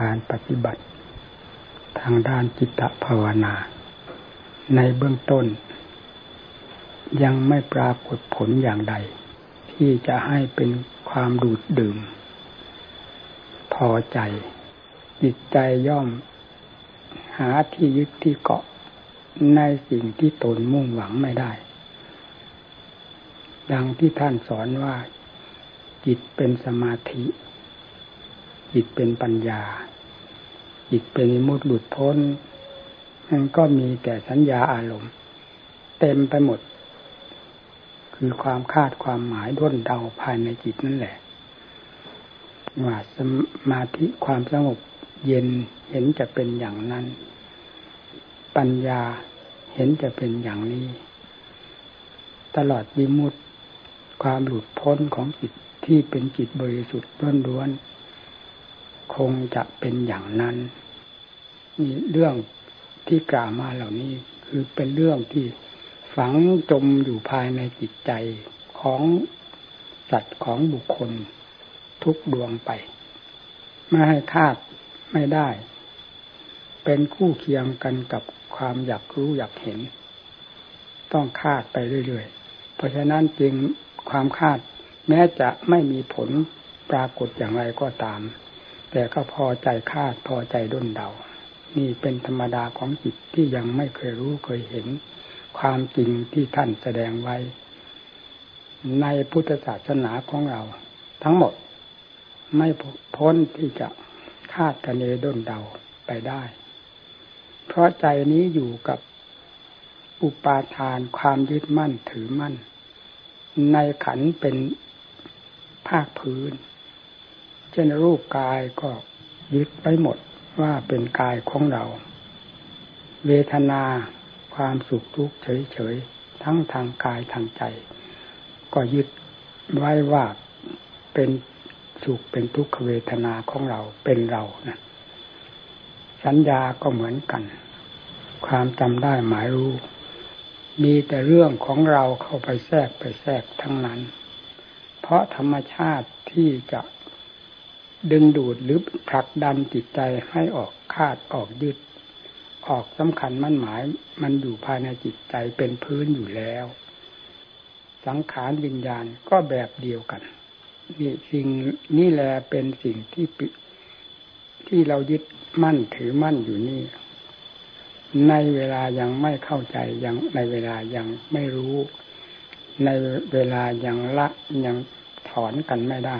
การปฏิบัติ ทางด้านจิตภาวนา ในเบื้องต้น ยังไม่ปรากฏผลอย่างใด ที่จะให้เป็นความดูดดื่ม พอใจ จิตใจย่อม หาที่ยึดที่เกาะในสิ่งที่ตนมุ่งหวังไม่ได้ ดังที่ท่านสอนว่า จิตเป็นสมาธิ จิตเป็นปัญญา จิตเป็นมุดหลุดพ้นมันก็มีแต่สัญญาอารมณ์ เต็มไปหมด คือความคาดความหมายด้นเดาภายในจิตนั่นแหละว่าสมาธิความสงบเย็นเห็นจะเป็นอย่างนั้น ปัญญาเห็นจะเป็นอย่างนี้ ตลอดวิมุตความหลุดพ้นของจิตที่เป็นจิตบริสุทธิ์ล้วนๆ คงจะเป็นอย่างนั้นนี่เรื่องที่กล่าวมาเหล่านี้ คือเป็นเรื่องที่ฝังจมอยู่ภายในจิตใจของสัตว์ของบุคคลทุกดวงไป ไม่ให้คาดไม่ได้ เป็นคู่เคียงกันกับความอยากรู้อยากเห็น ต้องคาดไปเรื่อยๆ เพราะฉะนั้นจึงความคาดแม้จะไม่มีผลปรากฏอย่างไรก็ตาม แต่ก็พอใจคาดพอใจด้นเดา นี่เป็นธรรมดาของจิตที่ยังไม่เคยรู้เคยเห็น ความจริงที่ท่านแสดงไว้ ในพุทธศาสนาของเรา ทั้งหมดไม่พ้นที่จะคาดคะเนด้นเดาไปได้ เพราะใจนี้อยู่กับอุปาทานความยึดมั่นถือมั่น ในขันเป็นภาคพื้น เช่นรูปกายก็ยึดไปหมดว่าเป็นกายของเรา เวทนาความสุขทุกข์เฉยๆ ทั้งทางกายทางใจ ก็ยึดไว้ว่าเป็นสุขเป็นทุกขเวทนาของเราเป็นเรานะสัญญาก็เหมือนกัน ความจำได้หมายรู้ มีแต่เรื่องของเราเข้าไปแทรกไปแทรกทั้งนั้น เพราะธรรมชาติที่จะ ดึงดูดหรือผลักดันจิตใจให้ออกคาดออกยึด ออกสำคัญมั่นหมาย มันอยู่ภายในจิตใจเป็นพื้นอยู่แล้ว สังขารวิญญาณก็แบบเดียวกันนี่สิ่งนี่แหละเป็นสิ่งที่ที่เรายึดมั่นถือมั่นอยู่นี่ ในเวลายังไม่เข้าใจยังในเวลายังไม่รู้ ในเวลายังละยังถอนกันไม่ได้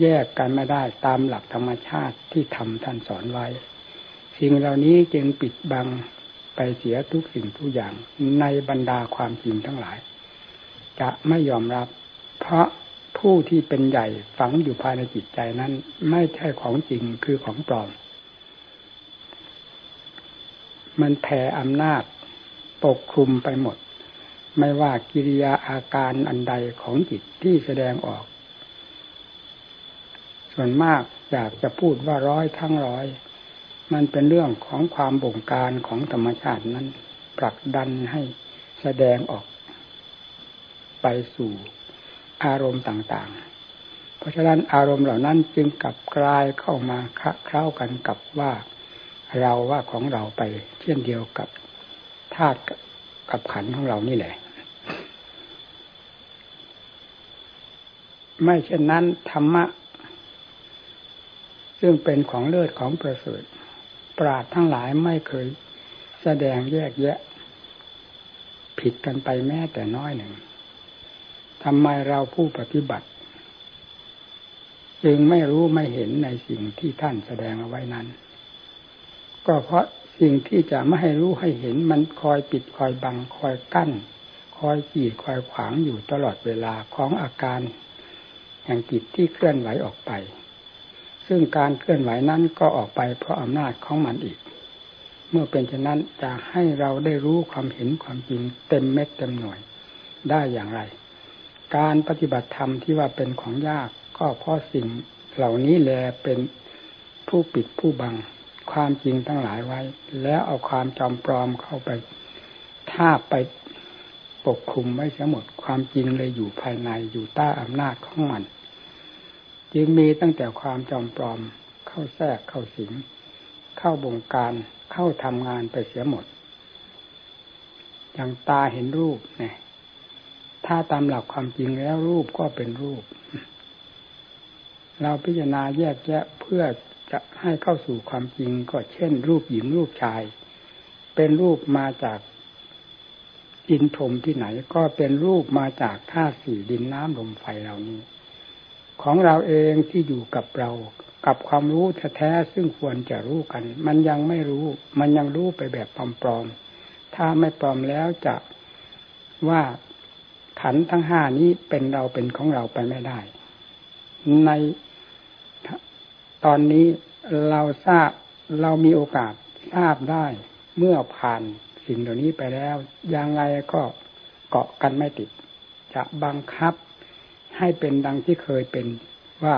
แยกกันไม่ได้ตามหลักธรรมชาติที่ทำท่านสอนไว้ สิ่งเหล่านี้จึงปิดบังไปเสียทุกสิ่งทุกอย่างในบรรดาความจริงทั้งหลาย จะไม่ยอมรับ เพราะผู้ที่เป็นใหญ่ฝังอยู่ภายในจิตใจนั้น ไม่ใช่ของจริงคือของปลอม มันแผ่อำนาจปกคลุมไปหมด ไม่ว่ากิริยาอาการอันใดของจิตที่แสดงออก ส่วนมากอยากจะพูดว่าร้อยทั้งร้อย มันเป็นเรื่องของความบงการของธรรมชาตินั้นผลักดันให้แสดงออกไปสู่อารมณ์ต่างๆ เพราะฉะนั้นอารมณ์เหล่านั้นจึงกลับกลายเข้ามาคะเข้ากันกับว่าเราว่าของเราไปเช่นเดียวกับธาตุกับขันของเรานี่แหละ ไม่เช่นนั้นธรรมะ ซึ่งเป็นของเลิศของประเสริฐ ปราดทั้งหลายไม่เคยแสดงแยกแยะ ผิดกันไปแม้แต่น้อยหนึ่งทำไมเราผู้ปฏิบัติ จึงไม่รู้ไม่เห็นในสิ่งที่ท่านแสดงเอาไว้นั้น ก็เพราะสิ่งที่จะไม่ให้รู้ให้เห็นมันคอยปิดคอยบังคอยกั้น คอยขีดคอยขวางอยู่ตลอดเวลาของอาการแห่งจิตที่เคลื่อนไหวออกไป ซึ่งการเคลื่อนไหวนั้นก็ออกไปเพราะอำนาจของมันอีก เมื่อเป็นเช่นนั้นจะให้เราได้รู้ความเห็นความจริงเต็มเม็ดเต็มหน่วยได้อย่างไร การปฏิบัติธรรมที่ว่าเป็นของยากก็เพราะสิ่งเหล่านี้แลเป็นผู้ปิดผู้บัง ความจริงทั้งหลายไว้ แล้วเอาความจอมปลอมเข้าไปทาบไปปกคลุมไว้เสียหมดความจริงเลยอยู่ภายในอยู่ใต้อำนาจของมัน จึงมีตั้งแต่ความจอมปลอม เข้าแทรกเข้าสิง เข้าบงการเข้าทำงานไปเสียหมด อย่างตาเห็นรูปเนี่ยถ้าตามหลักความจริงแล้วรูปก็เป็นรูป เราพิจารณาแยกแยะเพื่อจะให้เข้าสู่ความจริงก็เช่น รูปหญิงรูปชาย เป็นรูปมาจากอินทมที่ไหน ก็เป็นรูปมาจากธาตุสี่ดินน้ำลมไฟเหล่านี้ ของเราเองที่อยู่กับเรา กับความรู้แท้ๆซึ่งควรจะรู้กัน มันยังไม่รู้ มันยังรู้ไปแบบปลอมๆถ้าไม่ปลอมแล้วจะว่าขันทั้งห้านี้เป็นเราเป็นของเราไปไม่ได้ ในตอนนี้เราทราบเรามีโอกาสทราบได้เมื่อผ่านสิ่งเหล่านี้ไปแล้วยังไงก็เกาะกันไม่ติด จะบังคับ ให้เป็นดังที่เคยเป็นว่า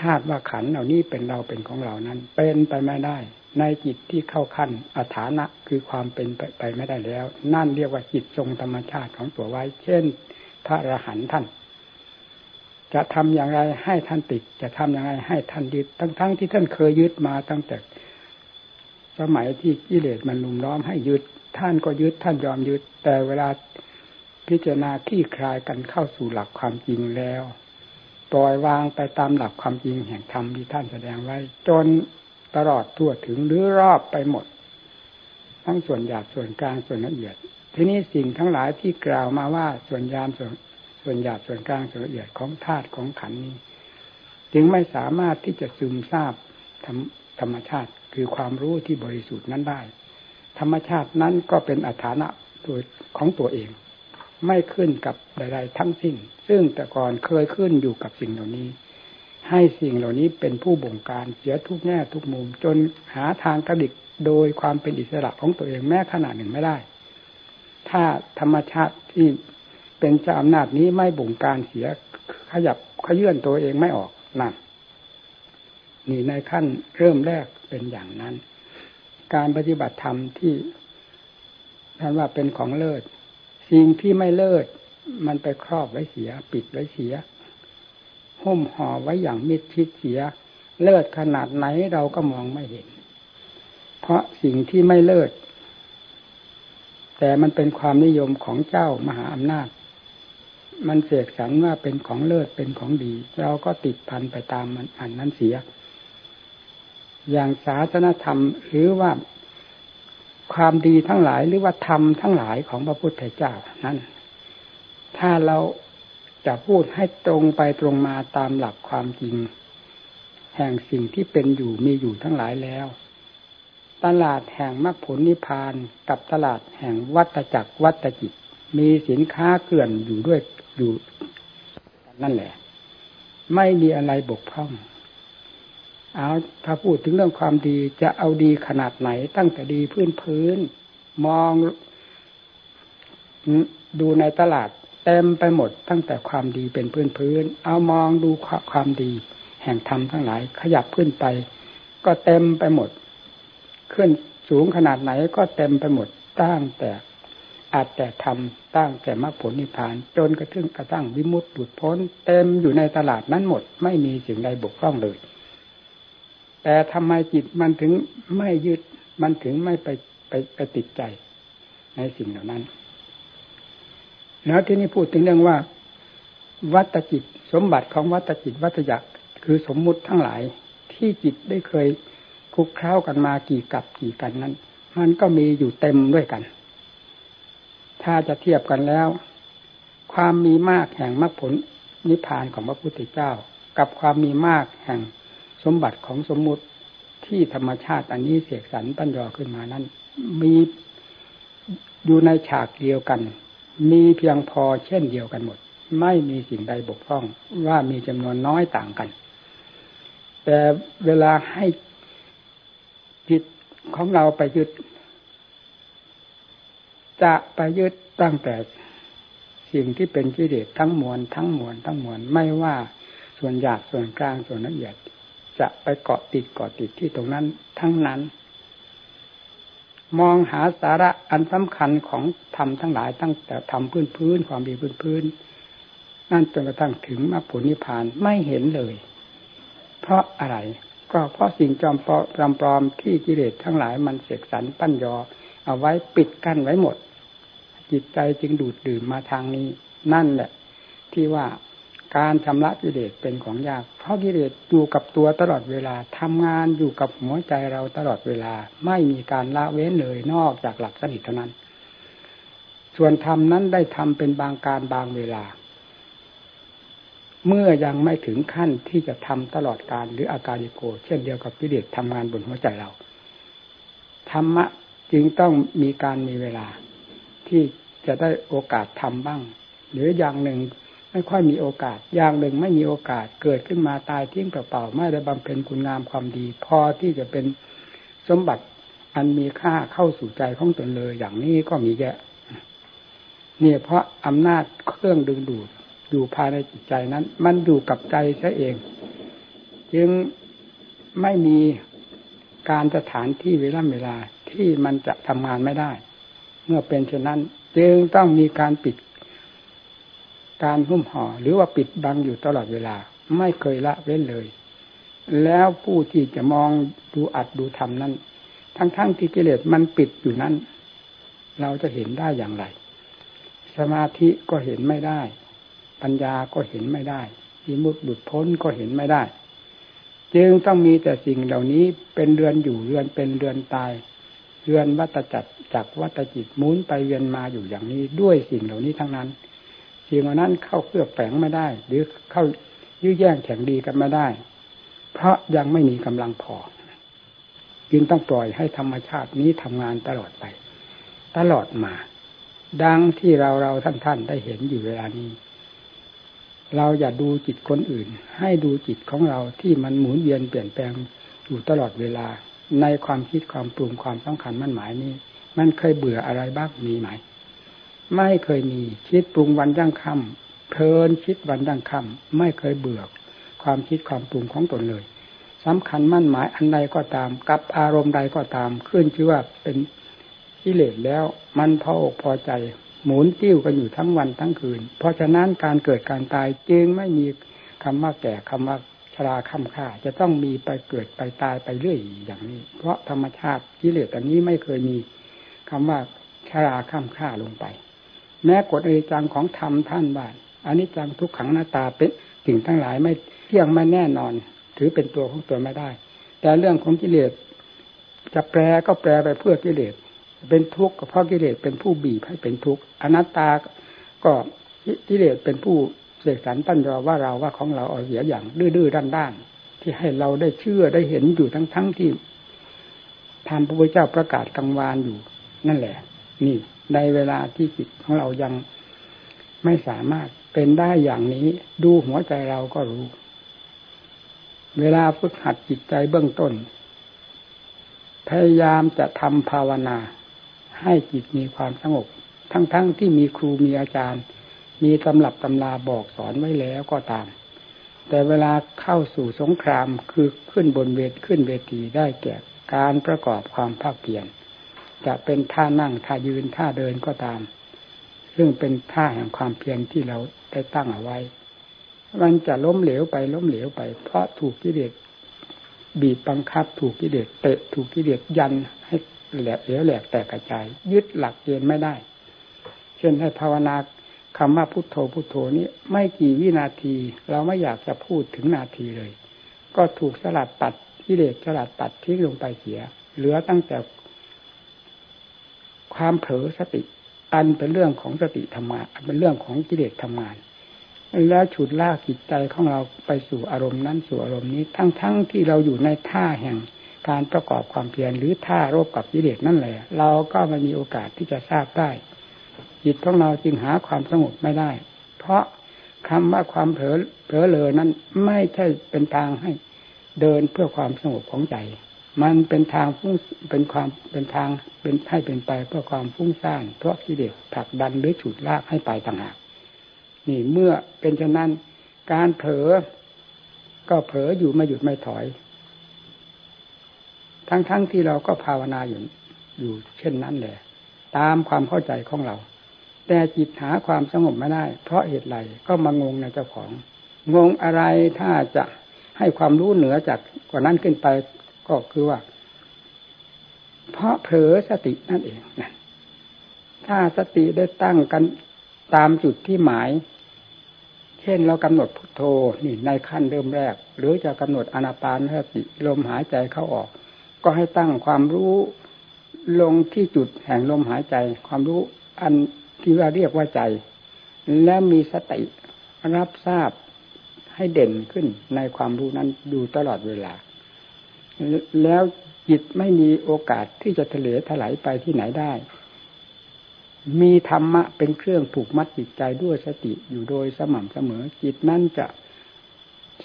ธาตุว่าขันเหล่านี้เป็นเราเป็นของเรานั้น เป็นไปไม่ได้ ในจิตที่เข้าขั้นอัฐานะคือความเป็นไปไปไม่ได้แล้ว นั่นเรียกว่าจิตทรงธรรมชาติของตัวไว้ เช่น พระอรหันต์ท่าน จะทำอย่างไรให้ท่านติด จะทำอย่างไรให้ท่านยึดทั้งๆทที่ท่านเคยยึดมาตั้งแต่สมัยที่กิเลสมันลุมล้อมให้ยึด ท่านก็ยึดท่านยอมยึด แต่เวลา พิจารณาที่คลายกันเข้าสู่หลักความจริงแล้ว ปล่อยวางไปตามหลักความจริงแห่งธรรมที่ท่านแสดงไว้ จนตลอดทั่วถึงหรือรอบไปหมด ทั้งส่วนหยาบส่วนกลางส่วนละเอียด ทีนี้สิ่งทั้งหลายที่กล่าวมาว่าส่วนยามส่วนส่วนหยาบส่วนกลางส่วนละเอียดของธาตุของขันนี้ จึงไม่สามารถที่จะซึมซาบธรรมธรรมชาติคือความรู้ที่บริสุทธิ์นั้นได้ ธรรมชาตินั้นก็เป็นอัฐานะตัวของตัวเอง ไม่ขึ้นกับใดๆทั้งสิ้น ซึ่งแต่ก่อนเคยขึ้นอยู่กับสิ่งเหล่านี้ ให้สิ่งเหล่านี้เป็นผู้บงการเสียทุกแง่ทุกมุม จนหาทางกระดิกโดยความเป็นอิสระของตัวเองแม้ขนาดหนึ่งไม่ได้ ถ้าธรรมชาติที่เป็นเจ้าอำนาจนี้ไม่บงการเสียขยับขยื่นตัวเองไม่ออกนั่นนี่ในขั้นเริ่มแรกเป็นอย่างนั้น การปฏิบัติธรรมที่ท่านว่าเป็นของเลิศ สิ่งที่ไม่เลิศมันไปครอบไว้เสีย ปิดไว้เสียหุ้มห่อไว้อย่างมิดชิดเสีย เลิศขนาดไหนเราก็มองไม่เห็น เพราะสิ่งที่ไม่เลิศแต่มันเป็นความนิยมของเจ้ามหาอำนาจ มันเสกสรรว่าเป็นของเลิศเป็นของดี เราก็ติดพันไปตามมันอันนั้นเสีย อย่างศาสนธรรมหรือว่า ความดีทั้งหลายหรือว่าธรรมทั้งหลายของพระพุทธเจ้านั้น ถ้าเราจะพูดให้ตรงไปตรงมาตามหลักความจริง แห่งสิ่งที่เป็นอยู่มีอยู่ทั้งหลายแล้ว ตลาดแห่งมรรคผลนิพพานกับตลาดแห่งวัตจักรวัตจิต มีสินค้าเกลื่อนอยู่ด้วยอยู่นั่นแหละ ไม่มีอะไรบกพร่อง เอาถ้าพูดถึงเรื่องความดีจะเอาดีขนาดไหน ตั้งแต่ดีพื้นพื้น มองดูในตลาดเต็มไปหมดตั้งแต่ความดีเป็นพื้นพื้น เอามองดูความดี แห่งธรรมทั้งหลาย ขยับขึ้นไป ก็เต็มไปหมด ขึ้นสูงขนาดไหนก็เต็มไปหมดตั้งแต่อาจแต่ทำตั้งแต่มรรคผลนิพพาน จนกระทั่งกระทั่งวิมุตติบุดพ้น เต็มอยู่ในตลาดนั้นหมด ไม่มีสิ่งใดบกพร่องเลย แต่ทำไมจิตมันถึงไม่ยึดมันถึงไม่ไปไปไปติดใจ ในสิ่งเหล่านั้น แล้วที่นี้พูดถึงเรื่องว่า วัตจิตสมบัติของวัตจิตวัตยักษ์คือสมมุติทั้งหลายที่จิตได้เคยคุกคล้ากันมากี่กับกี่กันนั้น มันก็มีอยู่เต็มด้วยกัน ถ้าจะเทียบกันแล้ว ความมีมากแห่งมรรคผลนิพพานของพระพุทธเจ้า กับความมีมากแห่ง สมบัติของสมมุติที่ธรรมชาติอันนี้เสกสรรปั้นยอขึ้นมานั้น มีอยู่ในฉากเดียวกัน มีเพียงพอเช่นเดียวกันหมด ไม่มีสิ่งใดบกพร่องว่ามีจำนวนน้อยต่างกัน แต่เวลาให้จิตของเราไปยึด จะไปยึดตั้งแต่สิ่งที่เป็นกิเลสทั้งมวลทั้งมวลทั้งมวลไม่ว่าส่วนหยาบส่วนกลางส่วนละเอียด จะไปเกาะติดเกาะติดที่ตรงนั้นทั้งนั้น มองหาสาระอันสำคัญของธรรมทั้งหลายตั้งแต่ทำพื้นพื้นความดีพื้นพื้นนั่นจนกระทั่งถึงมรรคผลนิพพานไม่เห็นเลย เพราะอะไร ก็เพราะสิ่งจอมปลอมปลอมที่กิเลสทั้งหลายมันเสกสรรปั้นยอ เอาไว้ปิดกั้นไว้หมด จิตใจจึงดูดดื่มมาทางนี้ นั่นแหละ ที่ว่า การชำระกิเลสเป็นของยาก เพราะกิเลสอยู่กับตัวตลอดเวลาทำงานอยู่กับหัวใจเราตลอดเวลา ไม่มีการละเว้นเลยนอกจากหลักสนิทเท่านั้น ส่วนธรรมนั้นได้ทำเป็นบางการบางเวลา เมื่อยังไม่ถึงขั้นที่จะทำตลอดการหรืออาการิโก เช่นเดียวกับกิเลสทำงานบนหัวใจเราธรรมะจึงต้องมีการมีเวลาที่จะได้โอกาสทำบ้าง หรืออย่างหนึ่ง ไม่ค่อยมีโอกาส อย่างหนึ่งไม่มีโอกาสเกิดขึ้นมาตายทิ้งเปล่าๆไม่ได้บำเพ็ญคุณงามความดี พอที่จะเป็นสมบัติอันมีค่าเข้าสู่ใจของตนเลย อย่างนี้ก็มีแยะเนี่ยเพราะอำนาจเครื่องดึงดูดอยู่ภายในจิตใจนั้น มันอยู่กับใจซะเอง จึงไม่มีการสถานที่เวลาเวลาที่มันจะทำงานไม่ได้ เมื่อเป็นเช่นนั้น จึงต้องมีการปิด การหุ้มห่อหรือว่าปิดบังอยู่ตลอดเวลา ไม่เคยละเว้นเลย แล้วผู้ที่จะมองดูอัดดูทำนั้น ทั้งๆทที่กิเลสมันปิดอยู่นั้น เราจะเห็นได้อย่างไร สมาธิก็เห็นไม่ได้ ปัญญาก็เห็นไม่ได้อิมุตบุดพ้นก็เห็นไม่ได้ จึงต้องมีแต่สิ่งเหล่านี้เป็นเรือนอยู่เรือนเป็นเรือนตายเรือนวัตจักรจากวัตจิตหมุนไปเวียนมาอยู่อย่างนี้ด้วยสิ่งเหล่านี้ทั้งนั้น สิ่งเหล่านั้นเข้าเคลือบแฝงไม่ได้ หรือเข้ายื้อแย่งแข่งดีกันไม่ได้ เพราะยังไม่มีกำลังพอจึงต้องปล่อยให้ธรรมชาตินี้ทำงานตลอดไป ตลอดมา ดังที่เราเราท่านท่านได้เห็นอยู่เวลานี้ เราอย่าดูจิตคนอื่น ให้ดูจิตของเราที่มันหมุนเวียนเปลี่ยนแปลงอยู่ตลอดเวลาในความคิดความปรุงความสำคัญมั่นหมายนี้ มันเคยเบื่ออะไรบ้างมีไหม ไม่เคยมี คิดปรุงวันยั่งคำเพลินคิดวันยั่งคำไม่เคยเบื่อความคิดความปรุงของตนเลยสำคัญมั่นหมายอันใดก็ตาม กับอารมณ์ใดก็ตามขึ้นชื่อว่าเป็นกิเลสแล้วมันพออกพอใจ หมุนติ้วกันอยู่ทั้งวันทั้งคืน เพราะฉะนั้นการเกิดการตายจึงไม่มีคำว่าแก่คำว่าชราคำค่าจะต้องมีไปเกิดไปตายไปเรื่อยอย่างนี้ เพราะธรรมชาติกิเลสอันนี้ไม่เคยมีคำว่าชราคำค่าลงไป แม้กฎอนิจจังของธรรมท่านว่าอนิจจังทุกขังหน้าตาเป็นสิ่งทั้งหลายไม่เที่ยงไม่แน่นอน ถือเป็นตัวของตัวไม่ได้ แต่เรื่องของกิเลสจะแปลก็แปลไปเพื่อกิเลส เป็นทุกข์ก็เพราะกิเลสเป็นผู้บีบให้เป็นทุกข์อนัตตาก็กิเลสเป็นผู้เสกสรรตั้นยอว่าเราว่าของเราเอาเสียอย่างดื้อๆด้านๆที่ให้เราได้เชื่อได้เห็นอยู่ทั้งทั้งที่ทำพระพุทธเจ้าประกาศกลางวานอยู่ นั่นแหละ นี่ในเวลาที่จิตของเรายังไม่สามารถเป็นได้อย่างนี้ ดูหัวใจเราก็รู้ เวลาฝึกหัดจิตใจเบื้องต้น พยายามจะทำภาวนา ให้จิตมีความสงบ ทั้งๆทที่มีครูมีอาจารย์ มีตำรับตำราบอกสอนไว้แล้วก็ตาม แต่เวลาเข้าสู่สงครามคือขึ้นบนเวทขึ้นเวทีได้แก่การประกอบความภาคเพียร จะเป็นท่านั่งท่ายืนท่าเดินก็ตาม ซึ่งเป็นท่าแห่งความเพียรที่เราได้ตั้งเอาไว้ มันจะล้มเหลวไปล้มเหลวไป เพราะถูกกิเลสบีบบังคับถูกกิเลสเตะถูกกิเลสยันให้แหลกเหลวแหลกแตกกระจาย ยึดหลักเกณฑ์ไม่ได้ เช่นให้ภาวนาคำว่าพุทโธพุทโธนี้ไม่กี่วินาที เราไม่อยากจะพูดถึงนาทีเลย ก็ถูกสลัดตัดกิเลสสลัดตัดทิ้งลงไปเสีย เหลือตั้งแต่ ความเผลอสติ อันเป็นเรื่องของสติธรรมะเป็นเรื่องของกิเลสธรรมาน แล้วฉุดลากจิตใจของเราไปสู่อารมณ์นั้นสู่อารมณ์นี้ทั้งๆทที่เราอยู่ในท่าแห่งการประกอบความเพียรหรือท่ารบกับกิเลสนั่นแหละ เราก็ไม่มีโอกาสที่จะทราบได้จิตของเราจึงหาความสงบไม่ได้ เพราะคำว่าความเผลอเผลอเลอนั้นไม่ใช่เป็นทางให้เดินเพื่อความสงบของใจ มันเป็นทางฟุ้งเป็นความเป็นทางเป็นให้เป็นไปเพื่อความฟุ้งซ่านเพราะกิเลสผลักดันหรือฉุดลากให้ไปต่างหากนี่เมื่อเป็นฉะนั้น การเผลอก็เผลออยู่ไม่หยุดไม่ถอย ทั้งๆทที่เราก็ภาวนาอยู่อยู่เช่นนั้นแหละตามความเข้าใจของเรา แต่จิตหาความสงบไม่ได้ เพราะเหตุไรก็มางงในเจ้าของ งงอะไรถ้าจะให้ความรู้เหนือจากกว่านั้นขึ้นไป ก็คือว่า เพราะเผลอสตินั่นเองนะถ้าสติได้ตั้งกันตามจุดที่หมาย เช่นเรากำหนดพุทโธนี่ในขั้นเริ่มแรก หรือจะกำหนดอนาปานสติลมหายใจเข้าออก ก็ให้ตั้งความรู้ลงที่จุดแห่งลมหายใจ ความรู้อันที่ว่าเรียกว่าใจ และมีสติรับทราบให้เด่นขึ้นในความรู้นั้นดูตลอดเวลา แล้วจิตไม่มีโอกาสที่จะทะเลถลายไปที่ไหนได้ มีธรรมะเป็นเครื่องผูกมัดจิตใจด้วยสติอยู่โดยสม่ำเสมอ จิตนั้นจะ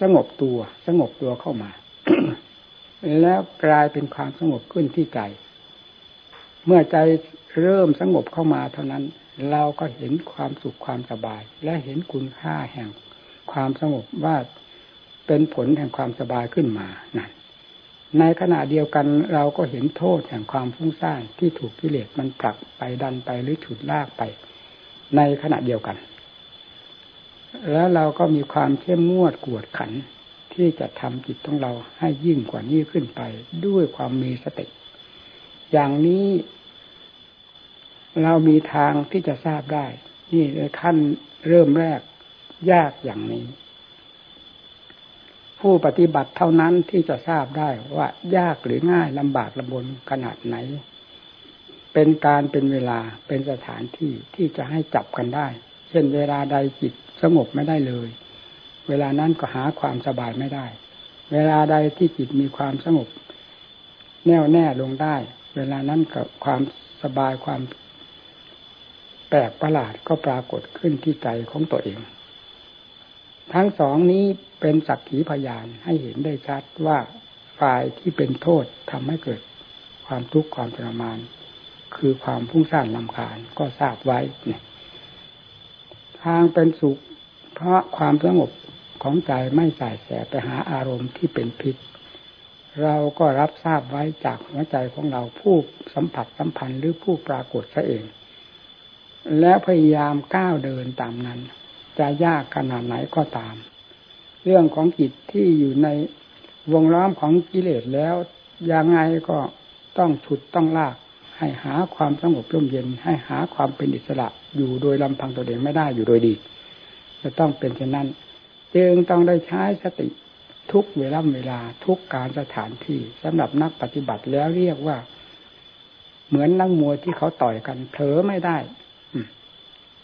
สงบตัวสงบตัวเข้ามา แล้วกลายเป็นความสงบขึ้นที่ใจ เมื่อใจเริ่มสงบเข้ามาเท่านั้น เราก็เห็นความสุขความสบาย และเห็นคุณค่าแห่งความสงบว่าเป็นผลแห่งความสบายขึ้นมานั่น ในขณะเดียวกันเราก็เห็นโทษแห่งความฟุ้งซ่านที่ถูกกิเลสมันผลักไปดันไปหรือฉุดลากไป ในขณะเดียวกัน แล้วเราก็มีความเข้มงวดกวดขันที่จะทำจิตของเราให้ยิ่งกว่านี้ขึ้นไป ด้วยความมีสติ อย่างนี้ เรามีทางที่จะทราบได้ นี่ขั้นเริ่มแรกยากอย่างนี้ ผู้ปฏิบัติเท่านั้นที่จะทราบได้ว่ายากหรือง่ายลำบากลำบนขนาดไหน เป็นการเป็นเวลาเป็นสถานที่ที่จะให้จับกันได้ เช่นเวลาใดจิตสงบไม่ได้เลย เวลานั้นก็หาความสบายไม่ได้ เวลาใดที่จิตมีความสงบ แน่วแน่ลงได้ เวลานั้นกับความสบายความแปลกประหลาดก็ปรากฏขึ้นที่ใจของตัวเอง ทั้งสองนี้เป็นสักขีพยานให้เห็นได้ชัดว่าฝ่ายที่เป็นโทษทำให้เกิด ความทุกข์ความทรมาน คือความพุ่งสร้างลำคาญก็ทราบไว้เนี่ยทางเป็นสุข เพราะความสงบของใจไม่ใส่แสไปหาอารมณ์ที่เป็นพิษ เราก็รับทราบไว้จากหัวใจของเราผู้สัมผัสสัมพันธ์หรือผู้ปรากฏซะเอง แล้วพยายามก้าวเดินตามนั้น จะยากขนาดไหนก็ตาม เรื่องของจิตที่อยู่ในวงล้อมของกิเลสแล้วยังไงก็ต้องฉุดต้องลาก ให้หาความสงบร่มเย็น ให้หาความเป็นอิสระอยู่โดยลำพังตัวเองไม่ได้อยู่โดยดี จะต้องเป็นเช่นนั้น จึงต้องได้ใช้สติทุกเวลาเวลาทุกการสถานที่สำหรับนักปฏิบัติแล้วเรียกว่า เหมือนนักมวยที่เขาต่อยกันเผลอไม่ได้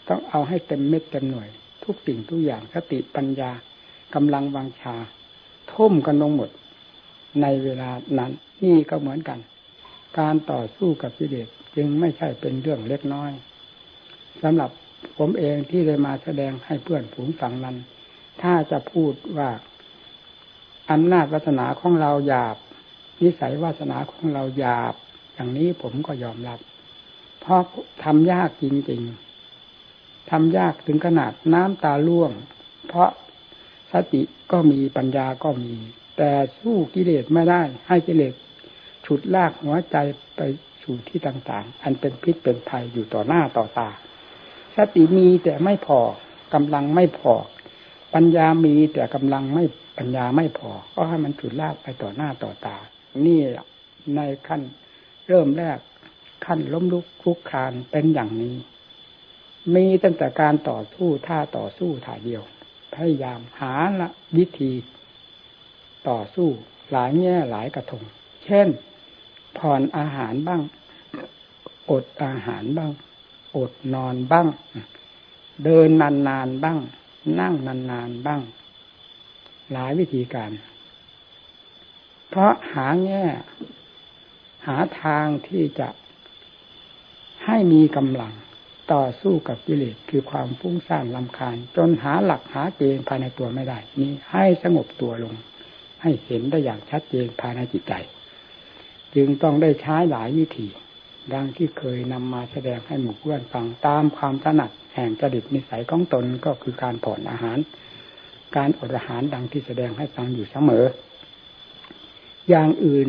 ต้องเอาให้เต็มเม็ดเต็มหน่วย ทุกสิ่งทุกอย่างสติปัญญากำลังวังชา ทุ่มกันลงหมด ในเวลานั้นนี่ก็เหมือนกัน การต่อสู้กับกิเลสจึงไม่ใช่เป็นเรื่องเล็กน้อยสำหรับผมเองที่ได้มาแสดงให้เพื่อนผูงฟังนั้น ถ้าจะพูดว่าอำนาจวาสนาของเราหยาบ นิสัยวาสนาของเราหยาบ อย่างนี้ผมก็ยอมรับ เพราะทำยากจริงๆ ทำยากถึงขนาดน้ำตาล่วง เพราะสติก็มีปัญญาก็มี แต่สู้กิเลสไม่ได้ ให้กิเลสฉุดลากหัวใจไปสู่ที่ต่างๆ อันเป็นพิษเป็นภัยอยู่ต่อหน้าต่อตา สติมีแต่ไม่พอกำลังไม่พอ ปัญญามีแต่กำลังไม่ปัญญาไม่พอ ก็ให้มันฉุดลากไปต่อหน้าต่อตา นี่ในขั้นเริ่มแรกขั้นล้มลุกคลุกคลานเป็นอย่างนี้ มีตั้งแต่การต่อสู้ท่าต่อสู้ท่าเดียว พยายามหาละวิธี ต่อสู้หลายแง่หลายกระทง เช่นผ่อนอาหารบ้าง อดอาหารบ้าง อดนอนบ้าง เดินนานๆบ้าง นั่งนานๆบ้าง หลายวิธีการ เพราะหาแง่ หาทางที่จะให้มีกำลัง ต่อสู้กับกิเลสคือความฟุ้งซ่านลำคาญ จนหาหลักหาเกณฑ์ภายในตัวไม่ได้ นี้ให้สงบตัวลง ให้เห็นได้อย่างชัดเจนภายในจิตใจ จึงต้องได้ใช้หลายวิธี ดังที่เคยนำมาแสดงให้หมู่เพื่อนฟังตามความถนัดแห่งจริตนิสัยของตนก็คือการผ่อนอาหาร การอดอาหารดังที่แสดงให้ฟังอยู่เสมอ อย่างอื่น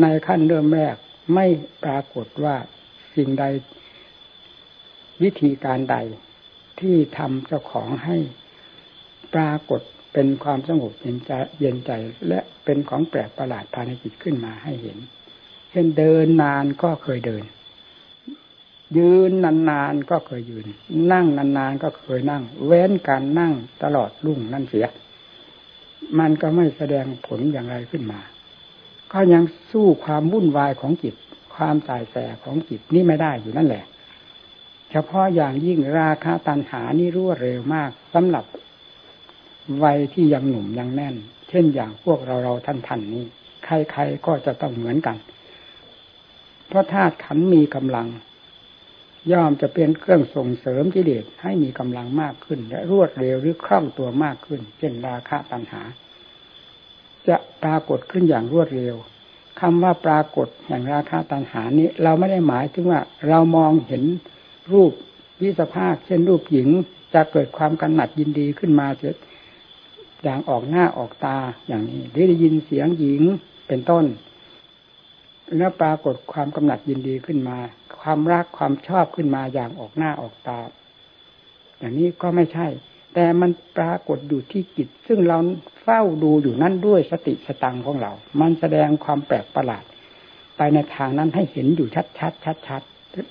ในขั้นเริ่มแรกไม่ปรากฏว่าสิ่งใด วิธีการใดที่ทำเจ้าของให้ปรากฏเป็นความสงบเย็นใจเย็นใจและเป็นของแปลกประหลาดภายในจิตขึ้นมาให้เห็น เช่นเดินนานก็เคยเดิน ยืนนานๆก็เคยยืน นั่งนานๆก็เคยนั่ง เว้นการนั่งตลอดรุ่งนั่นเสีย มันก็ไม่แสดงผลอย่างไรขึ้นมา ก็ยังสู้ความวุ่นวายของจิต ความตายแสของจิตนี่ไม่ได้อยู่นั่นแหละ เฉพาะอย่างยิ่งราคาตันหานี่รวดเร็วมากสำหรับวัยที่ยังหนุ่มยังแน่น เช่นอย่างพวกเราเราท่านท่านนี้ ใครๆก็จะต้องเหมือนกัน เพราะธาตุขันมีกำลัง ย่อมจะเป็นเครื่องส่งเสริมกิเลสให้มีกำลังมากขึ้น และรวดเร็วหรือคล่องตัวมากขึ้น เช่นราคะตัณหา จะปรากฏขึ้นอย่างรวดเร็วคำว่าปรากฏแห่งราคะตัณหานี้ เราไม่ได้หมายถึงว่า เรามองเห็น รูปวิสภาคเช่นรูปหญิงจะเกิดความกำหนัดยินดีขึ้นมาเสียอย่างออกหน้าออกตาอย่างนี้หรือได้ยินเสียงหญิงเป็นต้น แล้วปรากฏความกำหนัดยินดีขึ้นมา ความรักความชอบขึ้นมาอย่างออกหน้าออกตา อย่างนี้ก็ไม่ใช่ แต่มันปรากฏอยู่ที่จิตซึ่งเราเฝ้าดูอยู่นั่นด้วยสติสตังของเรา มันแสดงความแปลกประหลาด ไปในทางนั้นให้เห็นอยู่ชัดชัดชัดชัด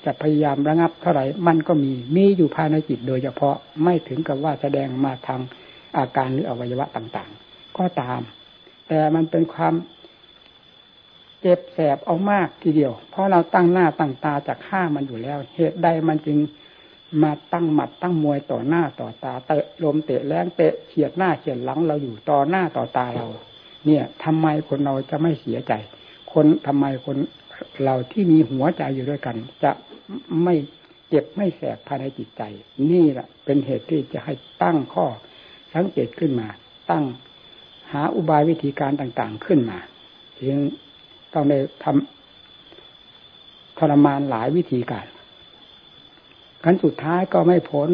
จะพยายามระงับเท่าไหร่มันก็มีมีอยู่ภายในจิตโดยเฉพาะไม่ถึงกับว่าแสดงมาทางอาการหรืออวัยวะต่างๆ ก็ตาม แต่มันเป็นความเจ็บแสบเอามากทีเดียว เพราะเราตั้งหน้าตั้งตาจากฆ่ามันอยู่แล้ว เหตุใดมันจึงมาตั้งหมัดตั้งมวยต่อหน้าต่อตาเตะลมเตะแรงเตะเฉียดหน้าเฉียดหลังเราอยู่ต่อหน้าต่อตาเรา เนี่ยทำไมคนเราจะไม่เสียใจ คนทำไมคน เราที่มีหัวใจอยู่ด้วยกัน จะไม่เจ็บไม่แสบภายในจิตใจ นี่แหละเป็นเหตุที่จะให้ตั้งข้อสังเกตขึ้นมา ตั้งหาอุบายวิธีการต่างๆขึ้นมาจึงต้องได้ทำทรมานหลายวิธีการขั้นสุดท้ายก็ไม่พ้น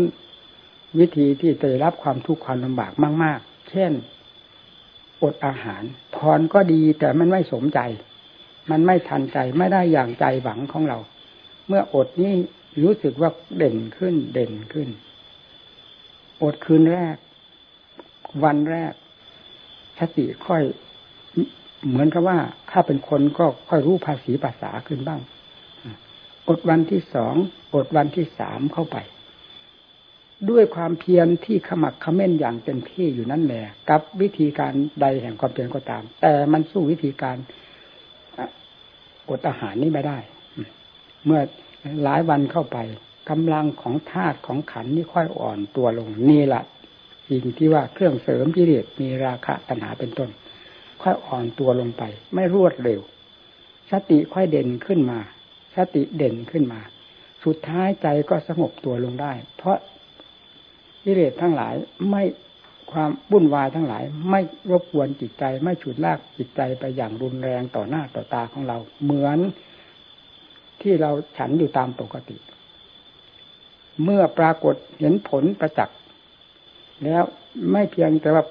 วิธีที่จะรับความทุกข์ความลำบากมาก ๆ เช่น อดอาหารพรก็ดีแต่มันไม่สมใจ มันไม่ทันใจไม่ได้อย่างใจหวังของเรา เมื่ออดนี้รู้สึกว่าเด่นขึ้นเด่นขึ้น อดคืนแรก วันแรกสติค่อยเหมือนกับว่าถ้าเป็นคนก็ค่อยรู้ภาษีภาษาขึ้นบ้าง อดวันที่สองอดวันที่สามเข้าไป ด้วยความเพียรที่ขมักขม้นอย่างเต็มที่อยู่นั่นแหละกับวิธีการใดแห่งความเพียรก็ตาม แต่มันสู้วิธีการ อดอาหารนี้ไม่ได้ เมื่อหลายวันเข้าไปกำลังของธาตุของขันนี่ค่อยอ่อนตัวลงนี่แหละสิ่งที่ว่าเครื่องเสริมกิเลสมีราคะตัณหาเป็นต้น ค่อยอ่อนตัวลงไป ไม่รวดเร็ว สติค่อยเด่นขึ้นมา สติเด่นขึ้นมา สุดท้ายใจก็สงบตัวลงได้ เพราะกิเลสทั้งหลายไม่ ความวุ่นวายทั้งหลาย ไม่รบกวนจิตใจ ไม่ฉุดลากจิตใจไปอย่างรุนแรงต่อหน้าต่อตาของเรา เหมือนที่เราฉันอยู่ตามปกติ เมื่อปรากฏเห็นผลประจักษ์แล้วไม่เพียงแต่ว่า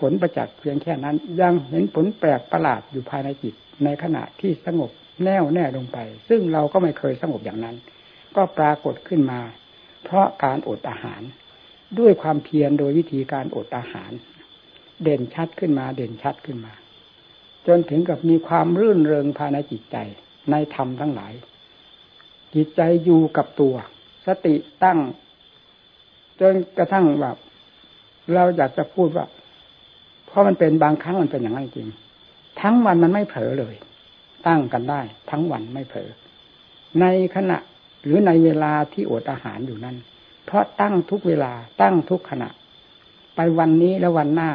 ผลประจักษ์เพียงแค่นั้น ยังเห็นผลแปลกประหลาดอยู่ภายในจิต ในขณะที่สงบแน่วแน่ลงไป ซึ่งเราก็ไม่เคยสงบอย่างนั้น ก็ปรากฏขึ้นมา เพราะการอดอาหาร ด้วยความเพียรโดยวิธีการอดอาหาร เด่นชัดขึ้นมา เด่นชัดขึ้นมา จนถึงกับมีความรื่นเริงภายในจิตใจในธรรมทั้งหลาย จิตใจอยู่กับตัว สติตั้ง จนกระทั่งแบบ เราอยากจะพูดว่า เพราะมันเป็นบางครั้งมันเป็นอย่างนั้นจริง ทั้งวันมันไม่เผลอเลย ตั้งกันได้ ทั้งวันไม่เผลอในขณะหรือในเวลาที่อดอาหารอยู่นั้น ราะตั้งทุกเวลาตั้งทุกขณะ ไปวันนี้แล้ววันหน้า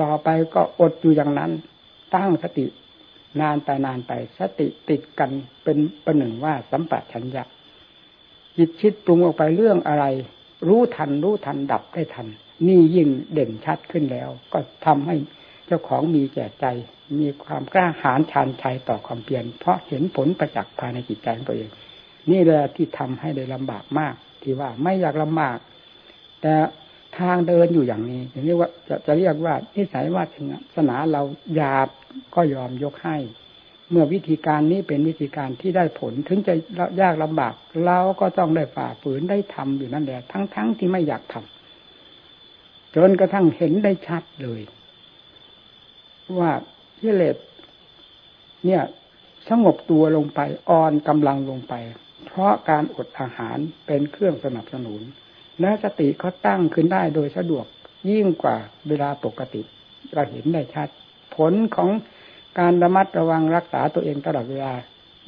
ต่อไปก็อดอยู่อย่างนั้น ตั้งสตินานไปนานไปสติติดกันเป็นประหนึ่งว่าสัมปชัญญะจิตคิดปรุงออกไปเรื่องอะไร รู้ทันรู้ทันดับได้ทัน นี่ยิ่งเด่นชัดขึ้นแล้ว ก็ทำให้เจ้าของมีแก่ใจ มีความกล้าหาญชานชัยต่อความเพียรเพราะเห็นผลประจักษ์ภายในจิตใจของตัวเอง นี่แหละที่ทำให้ได้ลำบากมาก ที่ว่า ไม่อยากลำบาก แต่ทางเดินอยู่อย่างนี้อย่างนี้ว่าจะจะเรียกว่านิสัยวาสนาเราหยาบก็ยอมยกให้ เมื่อวิธีการนี้เป็นวิธีการที่ได้ผลถึงจะยากลำบากเราก็ต้องได้ฝ่าฝืนได้ทำอยู่นั่นแหละทั้งๆทที่ไม่อยากทำจนกระทั่งเห็นได้ชัดเลย ว่ากิเลสเนี่ยสงบตัวลงไปอ่อนกำลังลงไป เพราะการอดอาหารเป็นเครื่องสนับสนุน และสติเขาตั้งขึ้นได้โดยสะดวกยิ่งกว่าเวลาปกติเราเห็นได้ชัด ผลของการระมัดระวังรักษาตัวเองตลอดเวลา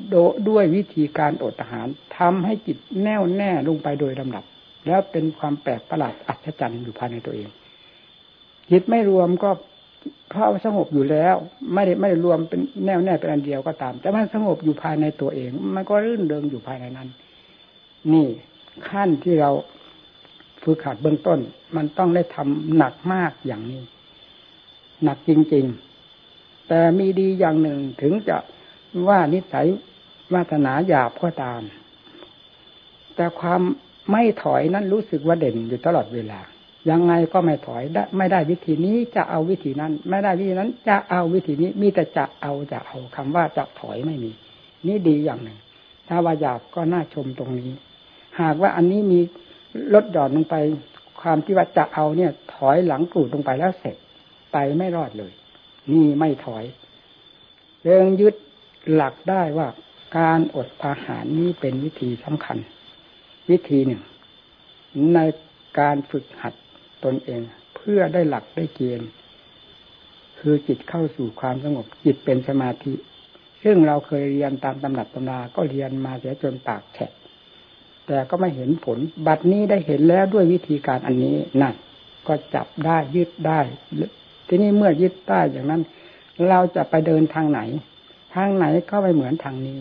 โดด้วยวิธีการอดอาหารทำให้จิตแน่วแน่ลงไปโดยลำดับ แล้วเป็นความแปลกประหลาดอัศจรรย์อยู่ภายในตัวเองจิตไม่รวมก็ เพราะสงบอยู่แล้ว ไม่ได้ไม่ได้รวมเป็นแน่วแน่เป็นอันเดียวก็ตาม แต่มันสงบอยู่ภายในตัวเอง มันก็รื่นเริงอยู่ภายในนั้น นี่ขั้นที่เราฝึกขัดเบื้องต้น มันต้องได้ทำหนักมากอย่างนี้ หนักจริง ๆ แต่มีดีอย่างหนึ่งถึงจะว่านิสัยวาสนาหยาบก็ตาม แต่ความไม่ถอยนั้นรู้สึกว่าเด่นอยู่ตลอดเวลา ยังไงก็ไม่ถอยได้ไม่ได้วิธีนี้จะเอาวิธีนั้น ไม่ได้วิธีนั้นจะเอาวิธีนี้มีแต่จะเอาจะเอาคำว่าจะถอยไม่มี นี่ดีอย่างหนึ่ง ถ้าว่าหยาบก็น่าชมตรงนี้ หากว่าอันนี้มีลดหย่อนลงไป ความที่ว่าจะเอาเนี่ย ถอยหลังกรูดลงไปแล้วเสร็จไปไม่รอดเลย นี่ไม่ถอยเรื่องยึดหลักได้ว่าการอดอาหารนี้เป็นวิธีสำคัญ วิธีหนึ่งในการฝึกหัด ตนเอง เพื่อได้หลักได้เกณฑ์คือจิตเข้าสู่ความสงบจิตเป็นสมาธิ ซึ่งเราเคยเรียนตามตำรับตำราก็เรียนมาเสียจนปากแฉะแต่ก็ไม่เห็นผล บัดนี้ได้เห็นแล้วด้วยวิธีการอันนี้นั่นก็จับได้ยึดได้ ทีนี้เมื่อยึดได้อย่างนั้น เราจะไปเดินทางไหน ทางไหนก็ไม่เหมือนทางนี้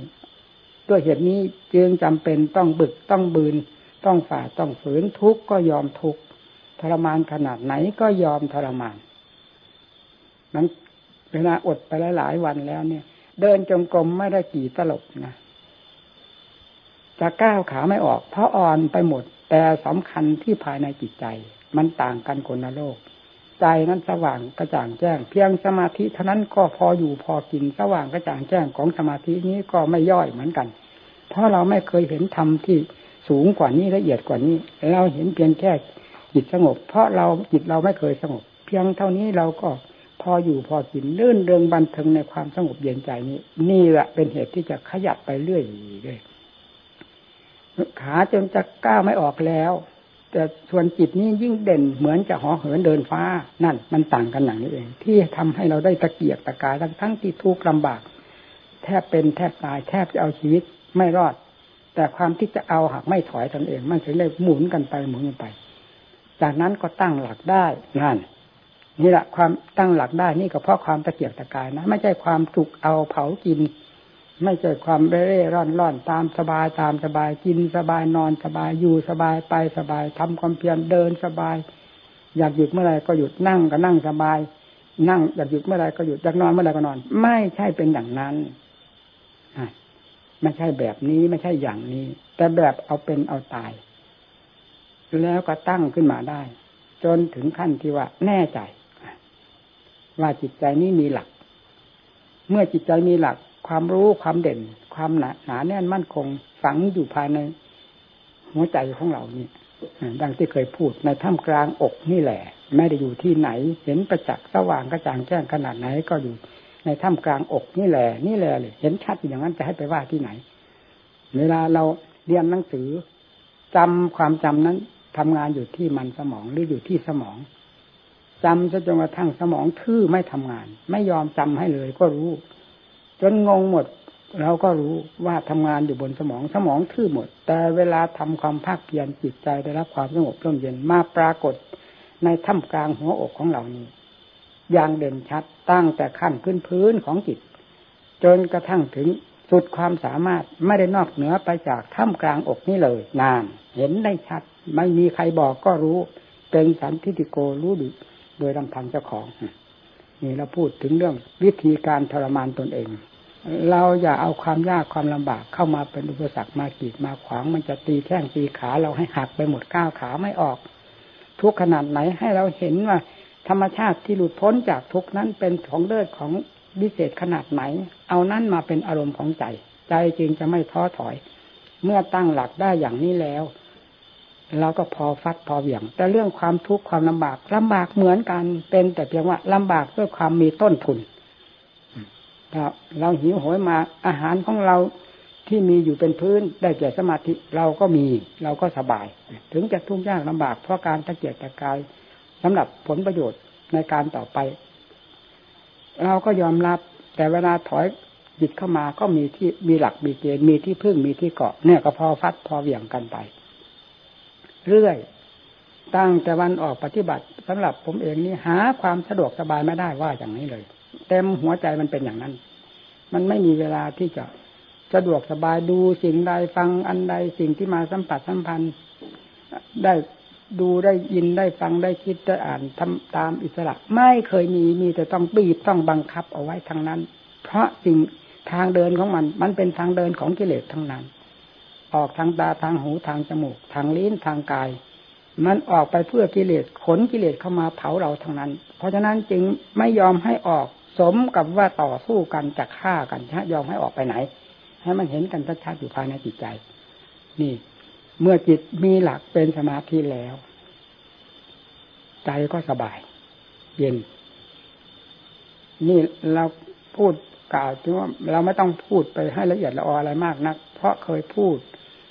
ด้วยเหตุนี้จึงจำเป็นต้องบึกต้องบืน ต้องฝ่าต้องฝืนทุกข์ก็ยอมทุกข์ ทรมานขนาดไหนก็ยอมทรมานนั้นเวลาอดไปหลายวันแล้วเนี่ย เดินจงกรมไม่ได้กี่ตลบนะจะก้าวขาไม่ออกเพราะอ่อนไปหมด แต่สำคัญที่ภายในจิตใจ มันต่างกันคนละโลก ใจนั้นสว่างกระจ่างแจ้ง เพียงสมาธิเท่านั้นก็พออยู่พอกินสว่างกระจ่างแจ้งของสมาธินี้ก็ไม่ย่อยเหมือนกัน เพราะเราไม่เคยเห็นธรรมที่สูงกว่านี้ละเอียดกว่านี้ เราเห็นเพียงแค่ จิตสงบ เพราะเราจิตเราไม่เคยสงบ เพียงเท่านี้เราก็พออยู่พอกินลื่นเริงบันเทิงในความสงบเย็นใจนี้ นี่แหละเป็นเหตุที่จะขยับไปเรื่อยเลยขาจนจะก้าวไม่ออกแล้ว แต่ส่วนจิตนี้ยิ่งเด่นเหมือนจะหอเหินเดินฟ้านั่น มันต่างกันอย่างนี้เอง ที่ทำให้เราได้ตะเกียกตะกายทั้งทั้งที่ทุกข์ลำบาก แทบเป็นแทบตายแทบจะเอาชีวิตไม่รอด แต่ความที่จะเอาหักไม่ถอยตนเอง มันถึงได้หมุนกันไปหมุนกันไป จากนั้นก็ตั้งหลักได้นั่นนี่แหละความตั้งหลักได้นี่ก็เพราะความตะเกียกตะกายนะ ไม่ใช่ความถูกเอาเผากิน ไม่ใช่ความเร่ร่อนร่อนตามสบายตามสบายกินสบายนอนสบายอยู่สบายไปสบายทำความเพียรเดินสบาย อยากหยุดเมื่อไรก็หยุดนั่งก็นั่งสบาย นั่งอยากหยุดเมื่อไรก็หยุดอยากนอนเมื่อไรก็นอน ไม่ใช่เป็นอย่างนั้นไม่ใช่แบบนี้ไม่ใช่อย่างนี้ แต่แบบเอาเป็นเอาตาย แล้วก็ตั้งขึ้นมาได้ จนถึงขั้นที่ว่าแน่ใจ ว่าจิตใจนี้มีหลัก เมื่อจิตใจมีหลัก ความรู้ความเด่น ความหนาหนาแน่นมั่นคง ฝังอยู่ภายในหัวใจของเรานี่ดังที่เคยพูดในถ้ำกลางอกนี่แหละ ไม่ได้อยู่ที่ไหน เห็นประจักษ์สว่างกระจ่างแจ้งขนาดไหนก็อยู่ในถ้ำกลางอกนี่แหละ นี่แหละเลยเห็นชัดอย่างนั้นจะให้ไปว่าที่ไหน เวลาเราเรียนหนังสือจำความจำนั้น ทำงานอยู่ที่มันสมองหรืออยู่ที่สมองจำจนกระทั่งสมองทื่อไม่ทำงาน ไม่ยอมจำให้เลยก็รู้ จนงงหมดเราก็รู้ว่าทำงานอยู่บนสมองสมองทื่อหมด แต่เวลาทำความภาคเพียรจิตใจได้รับความสงบร่มเย็นมาปรากฏ ในถ้ำกลางหัวอกของเรานี้ อย่างเด่นชัดตั้งแต่ขั้นพื้นพื้นของจิต จนกระทั่งถึงสุดความสามารถไม่ได้นอกเหนือไปจากถ้ำกลางอกนี้เลยนาน เห็นได้ชัด ไม่มีใครบอกก็รู้เป็นสันทิติโกรู้ดโดยลำพังเจ้าของนี่เราพูดถึงเรื่องวิธีการทรมานตนเอง เราอย่าเอาความยากความลำบากเข้ามาเป็นอุปสรรคมากีดมาขวางมันจะตีแข้งตีขาเราให้หักไปหมดก้าวขาไม่ออก ทุกขนาดไหนให้เราเห็นว่า ธรรมชาติที่หลุดพ้นจากทุกนั้นเป็นของเลิศของวิเศษขนาดไหน เอานั้นมาเป็นอารมณ์ของใจ ใจจึงจะไม่ท้อถอย เมื่อตั้งหลักได้อย่างนี้แล้ว เราก็พอฟัดพอเหวี่ยง แต่เรื่องความทุกข์ความลำบากลำบากเหมือนกันเป็น แต่เพียงว่าลำบากด้วยความมีต้นทุนเราเราหิวโหยมาอาหารของเราที่มีอยู่เป็นพื้นได้แก่สมาธิเราก็มีเราก็สบาย ถึงจะทุกข์ยากลำบาก เพราะการตะเกียกตะกายสำหรับผลประโยชน์ในการต่อไป เราก็ยอมรับแต่เวลาถอยจิตเข้ามาก็มีที่มีหลักมีเกณฑ์มีที่พึ่งมีที่เกาะเนี่ยก็พอฟัดพอเหวี่ยงกันไป เรื่อยตั้งแต่วันออกปฏิบัติสำหรับผมเองนี่หาความสะดวกสบายไม่ได้ว่าอย่างนี้เลย เต็มหัวใจมันเป็นอย่างนั้น มันไม่มีเวลาที่จะสะดวกสบายดูสิ่งใดฟังอันใดสิ่งที่มาสัมผัสสัมพันธ์ ได้ดูได้ยินได้ฟังได้คิดได้อ่านทำตามอิสระ ไม่เคยมีมีแต่ต้องบีบต้องบังคับเอาไว้ทั้งนั้น เพราะสิ่งทางเดินของมัน มันเป็นทางเดินของกิเลสทั้งนั้น ออกทางตาทางหูทางจมูก ทางลิ้นทางกาย มันออกไปเพื่อกิเลสขนกิเลสเข้ามาเผาเราทั้งนั้น เพราะฉะนั้นจึงไม่ยอมให้ออกสมกับว่าต่อสู้กันจะฆ่ากันฮะยอมให้ออกไปไหน ให้มันเห็นกันชัดๆอยู่ภายในจิตใจ นี่ เมื่อจิตมีหลักเป็นสมาธิแล้ว ใจก็สบาย เย็น นี่เราพูดกล่าวถึงว่าเราไม่ต้องพูดไปให้ละเอียดละอออะไรมากนัก เพราะเคยพูด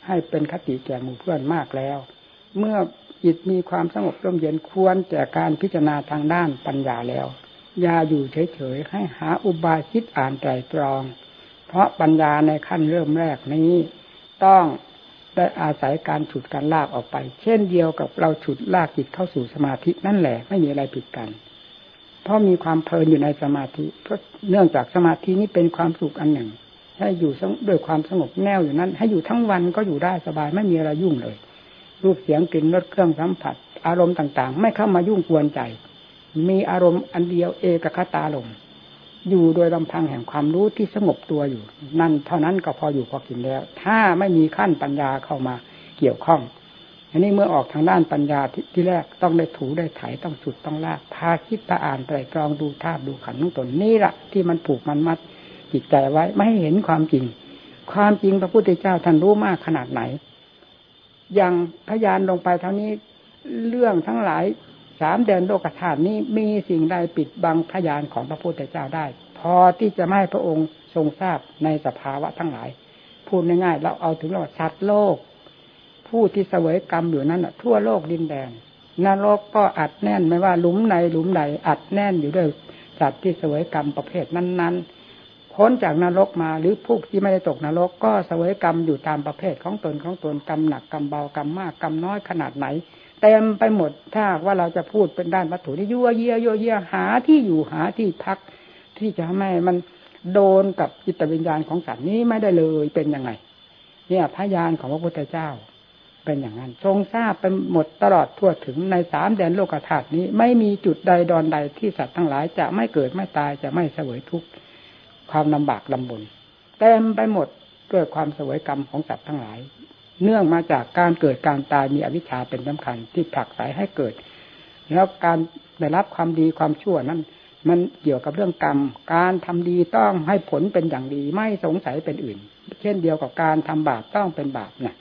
ให้เป็นคติแก่หมู่เพื่อนมากแล้ว เมื่อจิตมีความสงบร่มเย็นควรแก่การพิจารณาทางด้านปัญญาแล้วอย่าอยู่เฉยๆให้หาอุบายคิดอ่านไตรตรอง เพราะปัญญาในขั้นเริ่มแรกนี้ต้องได้อาศัยการฉุดการลากออกไป เช่นเดียวกับเราฉุดลากจิตเข้าสู่สมาธินั่นแหละไม่มีอะไรผิดกัน เพราะมีความเพลินอยู่ในสมาธิเพราะเนื่องจากสมาธินี้เป็นความสุขอันหนึ่ง ให้อยู่ด้วยความสงบแน่วอยู่นั้น ให้อยู่ทั้งวันก็อยู่ได้สบายไม่มีอะไรยุ่งเลย รูปเสียงกลิ่นรสเครื่องสัมผัส อารมณ์ต่างๆ ไม่เข้ามายุ่งกวนใจ มีอารมณ์อันเดียวเอกคตาลมอยู่โดยลำพังแห่งความรู้ที่สงบตัวอยู่ นั่นเท่านั้นก็พออยู่พอกินแล้ว ถ้าไม่มีขั้นปัญญาเข้ามาเกี่ยวข้องอันนี้เมื่อออกทางด้านปัญญาทที่แรกต้องได้ถูได้ไถต้องสุดต้องลากพาคิดพาอ่านไตรตรองดูธาตุดูขันธ์ทั้งตนนี่แหละที่มันผูกมันมัด จิตใจไว้ ไม่ให้เห็นความจริง ความจริงพระพุทธเจ้าท่านรู้มากขนาดไหน อย่างพยานลงไปเท่านี้เรื่องทั้งหลายสามเดือนโลกธาตุนี้มีสิ่งใดปิดบังพยานของพระพุทธเจ้าได้ พอที่จะไม่ให้พระองค์ทรงทราบในสภาวะทั้งหลาย พูดง่ายๆเราเอาถึงเราสัตว์โลก ผู้ที่เสวยกรรมอยู่นั้นทั่วโลกดินแดนนรกก็อัดแน่นไม่ว่าหลุมในหลุมใดอัดแน่นอยู่ด้วยสัตว์ที่เสวยกรรมประเภทนั้นๆ พ้นจากนรกมาหรือพวกที่ไม่ได้ตกนรก ก็เสวยกรรมอยู่ตามประเภทของตนของตนกรรมหนักกรรมเบากรรมมากกรรมน้อยขนาดไหนเต็มไปหมดถ้าว่าเราจะพูดเป็นด้านวัตถุที่ยั่วเยี่ยยั่วเยี่ยหาที่อยู่หาที่พัก ที่จะให้มันโดนกับจิตวิญญาณของสัตว์นี้ไม่ได้เลยเป็นยังไง เนี่ยพยานของพระพุทธเจ้า เป็นอย่างนั้น ทรงทราบเป็นหมดตลอดทั่วถึงในสามแดนโลกธาตุนี้ ไม่มีจุดใดดอนใดที่สัตว์ทั้งหลายจะไม่เกิดไม่ตายจะไม่เสวยทุกข์ ความลำบากลำบนเต็มไปหมดด้วยความสวยกรรมของสัตว์ทั้งหลาย เนื่องมาจากการเกิดการตายมีอวิชชาเป็นสำคัญที่ผลักไสให้เกิด แล้วการได้รับความดีความชั่วนั้นมันเกี่ยวกับเรื่องกรรม การทำดีต้องให้ผลเป็นอย่างดีไม่สงสัยเป็นอื่น เช่นเดียวกับการทำบาปต้องเป็นบาปนี่ย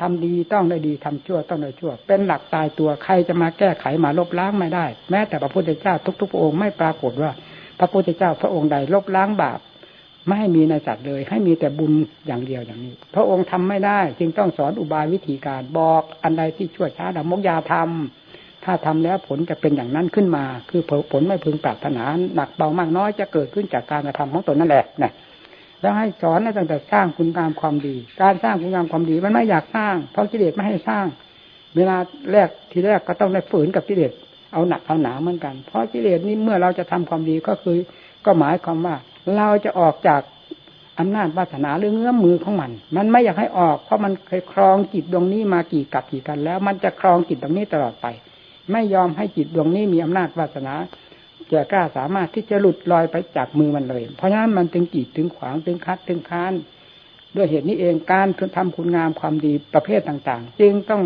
ทำดีต้องได้ดีทำชั่วต้องได้ชั่ว เป็นหลักตายตัวใครจะมาแก้ไขมาลบล้างไม่ได้ แม้แต่พระพุทธเจ้าทุกๆองค์ไม่ปรากฏว่า พระพุทธเจ้าพระองค์ใดลบล้างบาปไม่ให้มีในสัตว์เลย ให้มีแต่บุญอย่างเดียวอย่างนี้ พระองค์ทำไม่ได้ จึงต้องสอนอุบายวิธีการบอกอันใดที่ช่วยช้าดำมกยาทำถ้าทำแล้วผลจะเป็นอย่างนั้นขึ้นมา คือผลไม่พึงปรารถนาหนักเบามากน้อยจะเกิดขึ้นจากการกระทำของตนนั่นแหละนะแล้วให้สอนตั้งแต่สร้างคุณงามความดี การสร้างคุณงามความดีมันไม่อยากสร้าง เพราะกิเลสไม่ให้สร้าง เวลาแรกทีแรกก็ต้องได้ฝืนกับกิเลส เอาหนักเอาหนาเหมือนกัน เพราะกิเลสนี้เมื่อเราจะทำความดีก็คือ ก็หมายความว่า เราจะออกจากอำนาจวาสนาหรือเงื้อมมือของมัน มันไม่อยากให้ออก เพราะมันเคยครองจิตดวงนี้มากี่กับกี่กัน แล้ว มันจะครองจิตดวงนี้ตลอดไป ไม่ยอมให้จิตดวงนี้มีอำนาจวาสนาจะกล้าสามารถที่จะหลุดลอยไปจากมือมันเลย เพราะฉะนั้นมันถึงกีดถึงขวางถึงคัดถึงค้านด้วยเหตุนี้เองการทำคุณงามความดีประเภทต่าง ๆ จึงต้อง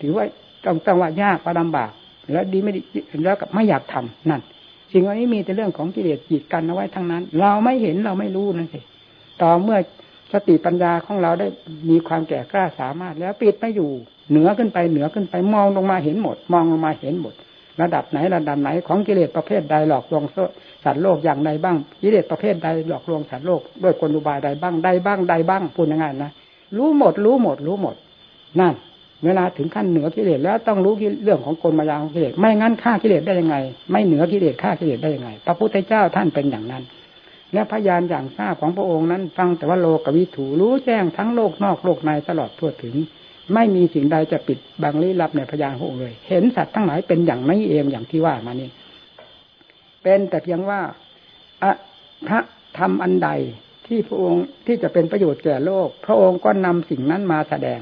ถือว่าต้องต้องว่ายากว่าลำบาก แล้วดีไม่ดีแล้วกับไม่อยากทำนั่นสิ่งเหล่านี้มีแต่เรื่องของกิเลสจีดกันเอาไว้ทั้งนั้น เราไม่เห็นเราไม่รู้นั่นสิต่อเมื่อสติปัญญาของเราได้มีความแก่กล้าสามารถ แล้วปิดไม่อยู่เหนือขึ้นไปเหนือขึ้นไปมองลงมาเห็นหมด มองลงมาเห็นหมด ระดับไหนระดับไหนของกิเลสประเภทใดหลอกลวงสัตว์โลกอย่างใดบ้างกิเลสประเภทใดหลอกลวงสัตว์โลกด้วยกลอุบายใดบ้างใดบ้างใดบ้างพูดง่ายๆนะรู้หมด รู้หมด รู้หมดนั่น เวลาถึงขั้นเหนือกิเลสแล้วต้องรู้เรื่องของกลมายาของกิเลสไม่งั้นฆ่ากิเลสได้ยังไง ไม่เหนือกิเลสฆ่ากิเลสได้ยังไง พระพุทธเจ้าท่านเป็นอย่างนั้น และพยานอย่างทราบของพระองค์นั้น ฟังแต่ว่าโลกวิถูรู้แจ้งทั้งโลกนอกโลกในตลอดทั่วถึง ไม่มีสิ่งใดจะปิดบังลี้ลับในพยานพระองค์เลย เห็นสัตว์ทั้งหลายเป็นอย่างนี้เองอย่างที่ว่ามานี่เป็นแต่เพียงว่าอะพระธรรมอันใดที่พระองค์ที่จะเป็นประโยชน์แก่โลก พระองค์ก็นำสิ่งนั้นมาแสดง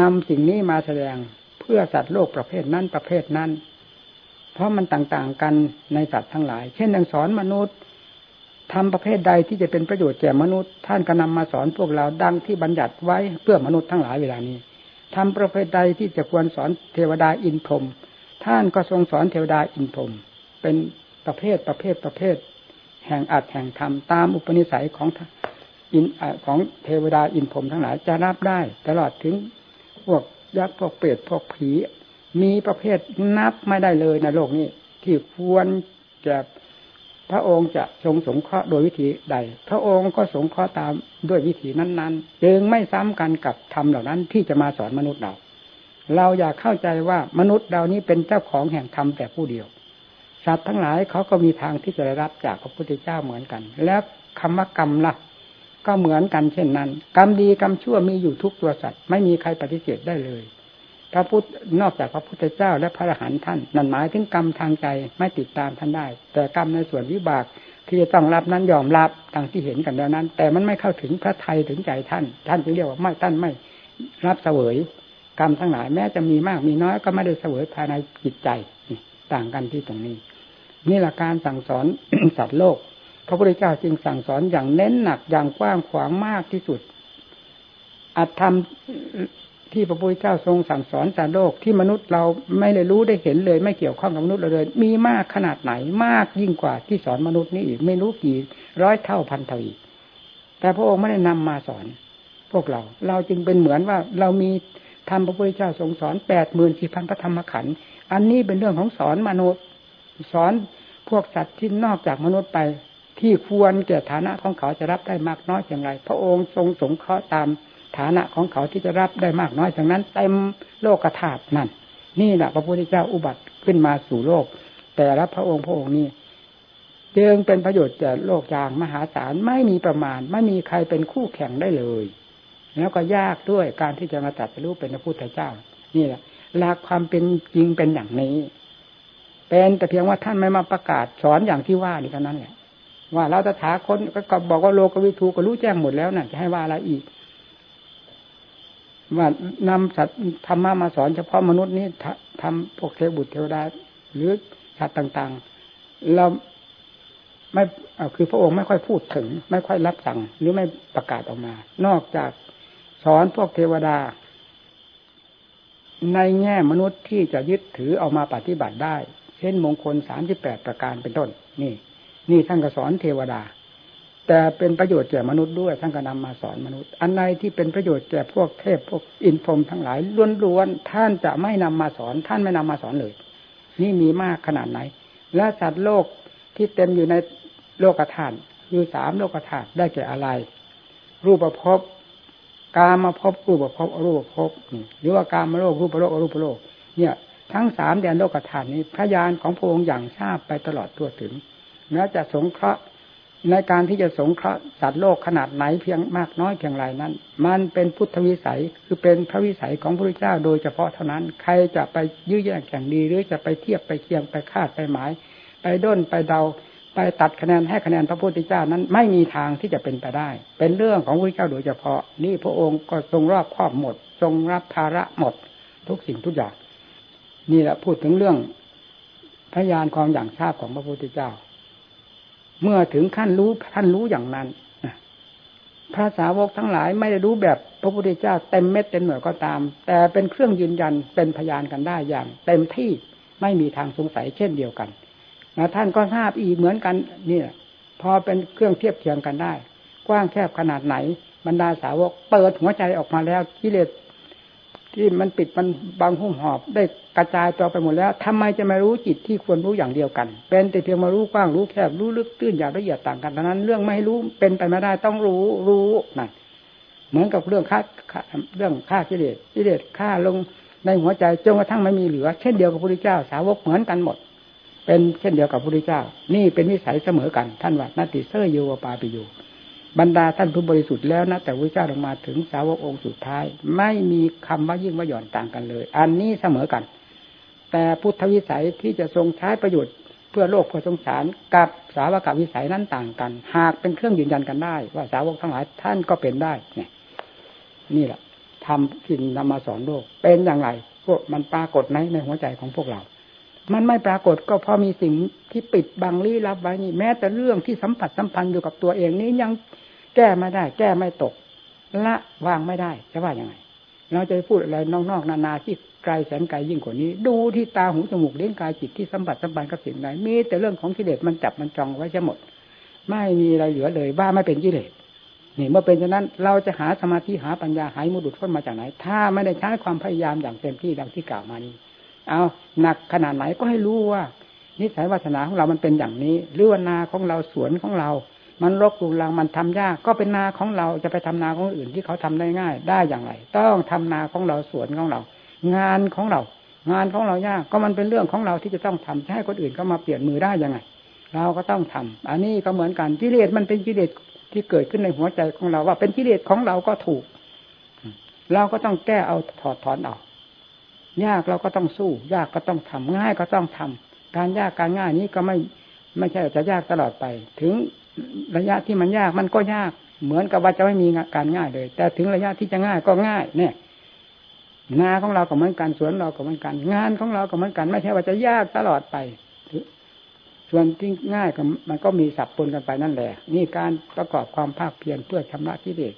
นำสิ่งนี้มาแสดงเพื่อสัตว์โลกประเภทนั้นประเภทนั้น เพราะมันต่างๆกันในสัตว์ทั้งหลาย เช่นดังสอนมนุษย์ทำประเภทใดที่จะเป็นประโยชน์แก่มนุษย์ ท่านก็นำมาสอนพวกเราดังที่บัญญัติไว้เพื่อมนุษย์ทั้งหลายเวลานี้ทำประเภทใดที่จะควรสอนเทวดาอินพรมท่านก็ทรงสอนเทวดาอินพรมเป็นประเภทประเภทประเภท แห่งอัดแห่งธรรมตามอุปนิสัยของอินของเทวดาอินพรมทั้งหลายจะรับได้ ตลอดถึง วกยักษ์พวกเปรตพวกผี มีประเภทนับไม่ได้เลยในโลกนี้ ที่ควรจะพระองค์จะทรงสงเคราะห์โดยวิธีใด พระองค์ก็สงเคราะห์ตามด้วยวิธีนั้น ๆ จึงไม่ซ้ำกันกับธรรมเหล่านั้นที่จะมาสอนมนุษย์เรา เราอยากเข้าใจว่ามนุษย์เรานี้เป็นเจ้าของแห่งธรรมแต่ผู้เดียว สัตว์ทั้งหลายเขาก็มีทางที่จะรับจากพระพุทธเจ้าเหมือนกัน แล้วคำว่ากรรมละ่ะ ก็เหมือนกันเช่นนั้น กรรมดีกรรมชั่วมีอยู่ทุกตัวสัตว์ไม่มีใครปฏิเสธได้เลยพระพุทธนอกจากพระพุทธเจ้าและพระอรหันต์ท่านนั่นหมายถึงกรรมทางใจไม่ติดตามท่านได้ แต่กรรมในส่วนวิบากที่จะต้องรับนั้นยอมรับดังที่เห็นกันแล้วนั้น แต่มันไม่เข้าถึงพระไทยถึงใจท่าน ท่านจึงเรียกว่าไม่ท่านไม่รับเสวยกรรมทั้งหลายแม้จะมีมากมีน้อยก็ไม่ได้เสวยภายในจิตใจต่างกันที่ตรงนี้ นี่แหละการสั่งสอนสัตว์โลก พระพุทธเจ้าจึงสั่งสอนอย่างเน้นหนักอย่างกว้างขวางมากที่สุดอัตธรรมที่พระพุทธเจ้าทรงสั่งสอนสัตว์โลกที่มนุษย์เราไม่ได้รู้ได้เห็นเลย ไม่เกี่ยวข้องกับมนุษย์เราเลย มีมากขนาดไหนมากยิ่งกว่าที่สอนมนุษย์นี่อีกไม่รู้กี่ร้อยเท่าพันเท่าอีก แต่พระองค์ไม่ได้นำมาสอน พวกเรา เราจึงเป็นเหมือนว่าเรามีธรรมพระพุทธเจ้าทรงสอนแปดหมื่นสี่พันพระธรรมขันธ์อันนี้เป็นเรื่องของสอนมนุษย์ สอนพวกสัตว์ที่นอกจากมนุษย์ไป ที่ควรแก่ฐานะของเขาจะรับได้มากน้อยอย่างไร พระองค์ทรงสงเคราะห์ตามฐานะของเขาที่จะรับได้มากน้อยอย่างนั้นเต็มโลกธาตุนั่น นี่แหละพระพุทธเจ้าอุบัติขึ้นมาสู่โลก แต่ละพระองค์พระองค์นี้จึงเป็นประโยชน์แก่โลกอย่างมหาศาลไม่มีประมาณ ไม่มีใครเป็นคู่แข่งได้เลย แล้วก็ยากด้วยการที่จะมาตัดรู้เป็นพระพุทธเจ้า นี่แหละหลักความเป็นจริงเป็นอย่างนี้ เป็นแต่เพียงว่าท่านไม่มาประกาศสอนอย่างที่ว่านี่เท่านั้นแหละ ว่าเราตถาคตก็บอกว่าโลกวิทูก็รู้แจ้งหมดแล้วน่ะ จะให้ว่าอะไรอีก ว่านำสัตว์ธรรมะมาสอนเฉพาะมนุษย์นี้ทำพวกเทวบุตรเทวดา หรือสัตว์ต่างๆ เราไม่คือพระองค์ไม่ค่อยพูดถึง ไม่ค่อยรับสั่ง หรือไม่ประกาศออกมา นอกจากสอนพวกเทวดา ในแง่มนุษย์ที่จะยึดถือเอามาปฏิบัติได้ เช่นมงคลสามสิบแปดประการเป็นต้น นี่ นี่ท่านก็สอนเทวดา แต่เป็นประโยชน์แก่มนุษย์ด้วยท่านก็นำมาสอนมนุษย์ อันใดที่เป็นประโยชน์แก่พวกเทพพวกอินพรมทั้งหลายล้วนๆท่านจะไม่นำมาสอน ท่านไม่นำมาสอนเลย นี่มีมากขนาดไหน และสัตว์โลกที่เต็มอยู่ในโลกธาตุคือสามโลกธาตุได้แก่อะไร รูปภพกามาพบรูปภพอรูปภพหรือว่ากามาโลกรูปโลกอรูปโลก เนี่ย ทั้งสามแดนโลกธาตุนี้พยานของพระองค์อย่างทราบไปตลอดทั่วถึง แม้จะสงเคราะห์ในการที่จะสงเคราะห์สัตว์โลกขนาดไหนเพียงมากน้อยเพียงไรนั้น มันเป็นพุทธวิสัยคือเป็นพระวิสัยของพระพุทธเจ้าโดยเฉพาะเท่านั้น ใครจะไปยื้อแย่งแข่งดีหรือจะไปเทียบไปเคียงไปคาดไปหมาย ไปด้นไปเดา ไปตัดคะแนนให้คะแนนพระพุทธเจ้านั้นไม่มีทางที่จะเป็นไปได้ เป็นเรื่องของพระพุทธเจ้าโดยเฉพาะ นี่พระองค์ก็ทรงรอบครอบหมด ทรงรับภาระหมด ทุกสิ่งทุกอย่างนี่แหละพูดถึงเรื่องพยานความอย่างทราบของพระพุทธเจ้า เมื่อถึงขั้นรู้ท่านรู้อย่างนั้นพระสาวกทั้งหลายไม่ได้รู้แบบพระพุทธเจ้าเต็มเม็ดเต็มหน่วยก็ตาม แต่เป็นเครื่องยืนยันเป็นพยานกันได้อย่าง เต็มที่ไม่มีทางสงสัยเช่นเดียวกันนะท่านก็ทราบอีกเหมือนกันนี่พอเป็นเครื่องเทียบเทียงกันได้ กว้างแคบขนาดไหนบรรดาสาวกเปิดหัวใจออกมาแล้วกิเลส ที่มันปิดมันบางหุ้มหอบ ได้กระจายตัวไปหมดแล้วทำไมจะไม่รู้จิตที่ควรรู้อย่างเดียวกัน เป็นแต่เพียงมารู้กว้างรู้แคบรู้ลึกตื้นอย่างละเอียดต่างกันดังนั้น เรื่องไม่รู้เป็นไปไม่ได้ต้องรู้รู้นั่นเหมือนกับเรื่องฆ่าเรื่องฆ่ากิเลสกิเลสฆ่าลงในหัวใจจนกระทั่งไม่มีเหลือ เช่นเดียวกับพระพุทธเจ้า สาวกเหมือนกันหมด เป็นเช่นเดียวกับพระพุทธเจ้า นี่เป็นวิสัยเสมอกัน ท่านว่านาติเซอร์โยวปาปิโย บรรดาท่านผู้บริสุทธิ์แล้วนะแต่พระเจ้าลงมาถึงสาวกองค์สุดท้าย ไม่มีคำว่ายิ่งว่าหย่อนต่างกันเลย อันนี้เสมอกัน แต่พุทธวิสัยที่จะทรงใช้ประโยชน์เพื่อโลกเพื่อสงสารกับสาวกวิสัยนั้นต่างกัน หากเป็นเครื่องยืนยันกันได้ ว่าสาวกทั้งหลายท่านก็เป็นได้เนี่ยนี่แหละทำที่นำมาสอนโลก เป็นอย่างไรพวกมันปรากฏในในหัวใจของพวกเรา มันไม่ปรากฏก็เพราะมีสิ่งที่ปิดบังลี้ลับไว้นี่แม้แต่เรื่องที่สัมผัสสัมพันธ์อยู่กับตัวเองนี้ยังแก้ไม่ได้ แก้ไม่ตก ละวางไม่ได้จะว่าอย่างไง เราจะพูดอะไรนอกๆนานาที่ไกลแสนไกลยิ่งกว่านี้ ดูที่ตาหูจมูกเลี้ยงกายจิตที่สัมผัสสัมพันธ์กับสิ่งใดมีแต่เรื่องของกิเลสมันจับมันจองไว้จะหมด ไม่มีอะไรเหลือเลยว่าไม่เป็นกิเลสนี่เมื่อเป็นฉะนั้นเราจะหาสมาธิหาปัญญาหายมุดุดพ้นมาจากไหน ถ้าไม่ได้ใช้ความพยายามอย่างเต็มที่ดังที่กล่าวมานี้ เอาหนักขนาดไหนก็ให้รู้ว่า นิสัยวาสนาของเรามันเป็นอย่างนี้หรือว่านาของเราสวนของเรา มันรกรุงรังมันทำยาก ก็เป็นนาของเราจะไปทำนาของอื่นที่เขาทำได้ง่าย ได้อย่างไร ต้องทำนาของเราสวนของเรา งานของเรา งานของเรายากก็มันเป็นเรื่องของเราที่จะต้องทำให้คนอื่นก็มาเปลี่ยนมือได้ยังไง เราก็ต้องทำอันนี้ก็เหมือนกันกิเลสมันเป็นกิเลสที่เกิดขึ้นในหัวใจของเราว่าเป็นกิเลสของเราก็ถูก เราก็ต้องแก้เอาถอดถอนเอา ยากเราก็ต้องสู้ ยากก็ต้องทำง่ายก็ต้องทำการยากการง่ายนี้ก็ไม่ไม่ใช่จะยากตลอดไป ถึงระยะที่มันยากมันก็ยากเหมือนกับว่าจะไม่มีการง่ายเลย แต่ถึงระยะที่จะง่ายก็ง่าย เนี่ยนาของเราก็เหมือนกันสวนเราก็เหมือนกัน งานของเราก็เหมือนกัน ไม่ใช่ว่าจะยากตลอดไปส่วนที่ง่ายก็มันก็มีสับปนกันไปนั่นแหละ นี่การประกอบความภาคเพียรเพื่อชำระกิเลส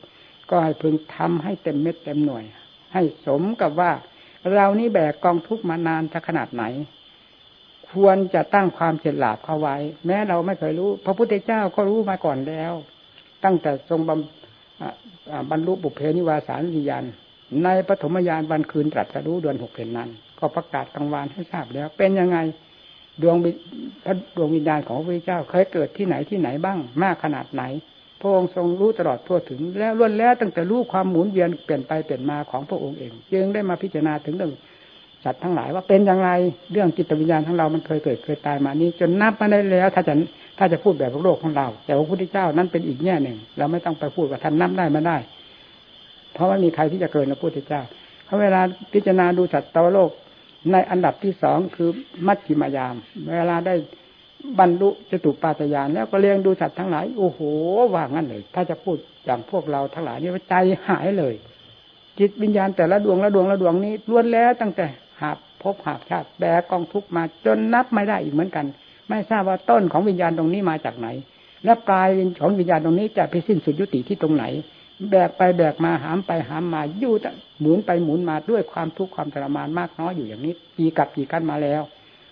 ก็ให้พึงทำให้เต็มเม็ดเต็มหน่วย ให้สมกับว่า เรานี่แบกกองทุกมานานจะขนาดไหน ควรจะตั้งความเฉลียบเข้าไว้ แม้เราไม่เคยรู้ พระพุทธเจ้าก็รู้มาก่อนแล้ว ตั้งแต่ทรงบรรลุบุพเพนิวาสานวิญญาณในปฐมยานวันคืนตรัสรู้เดือนหกเพนนั้น ก็ประกาศกลางวานให้ทราบแล้ว เป็นยังไงดวงพระดวงวิญญาณของพระพุทธเจ้าเคยเกิดที่ไหนที่ไหนบ้าง มากขนาดไหน พระองค์ทรงรู้ตลอดทั่วถึง แล้วล้วนแล้วตั้งแต่รู้ความหมุนเวียนเปลี่ยนไปเปลี่ยนมาของพระองค์เองจึงได้มาพิจารณาถึงเรื่องสัตว์ทั้งหลายว่าเป็นอย่างไรเรื่องจิตวิญญาณของเรามันเคยเกิดเคยตายมานี้ จนนับมาได้แล้ว ถ้าจะถ้าจะพูดแบบโลกของเรา แต่พระพุทธเจ้านั้นเป็นอีกแง่หนึ่ง เราไม่ต้องไปพูดว่าท่านนับได้มาได้ เพราะว่ามีใครที่จะเกินพระพุทธเจ้าเพราเวลาพิจารณาดูสัตว์ตวโลกในอันดับที่สองคือมัชฌิมายาม เวลาได้ บรรลุจตุปาตยานแล้วก็เลี้ยงดูสัตว์ทั้งหลายโอ้โหว่างั้นเลย ถ้าจะพูดอย่างพวกเราทั้งหลายนี่ว่าใจหายเลย จิตวิญญาณแต่ละดวงละดวงละดวงนี้ล้วนแล้วตั้งแต่หาพบหาชาติแบกกองทุกมาจนนับไม่ได้อีกเหมือนกัน ไม่ทราบว่าต้นของวิญญาณตรงนี้มาจากไหน และปลายของวิญญาณตรงนี้จะไปสิ้นสุดยุติที่ตรงไหน แบกไปแบกมาหามไปหามมาอยู่หมุนไปหมุนมาด้วยความทุกข์ความทรมานมากน้อยอยู่อย่างนี้กี่กับกี่กันมาแล้ว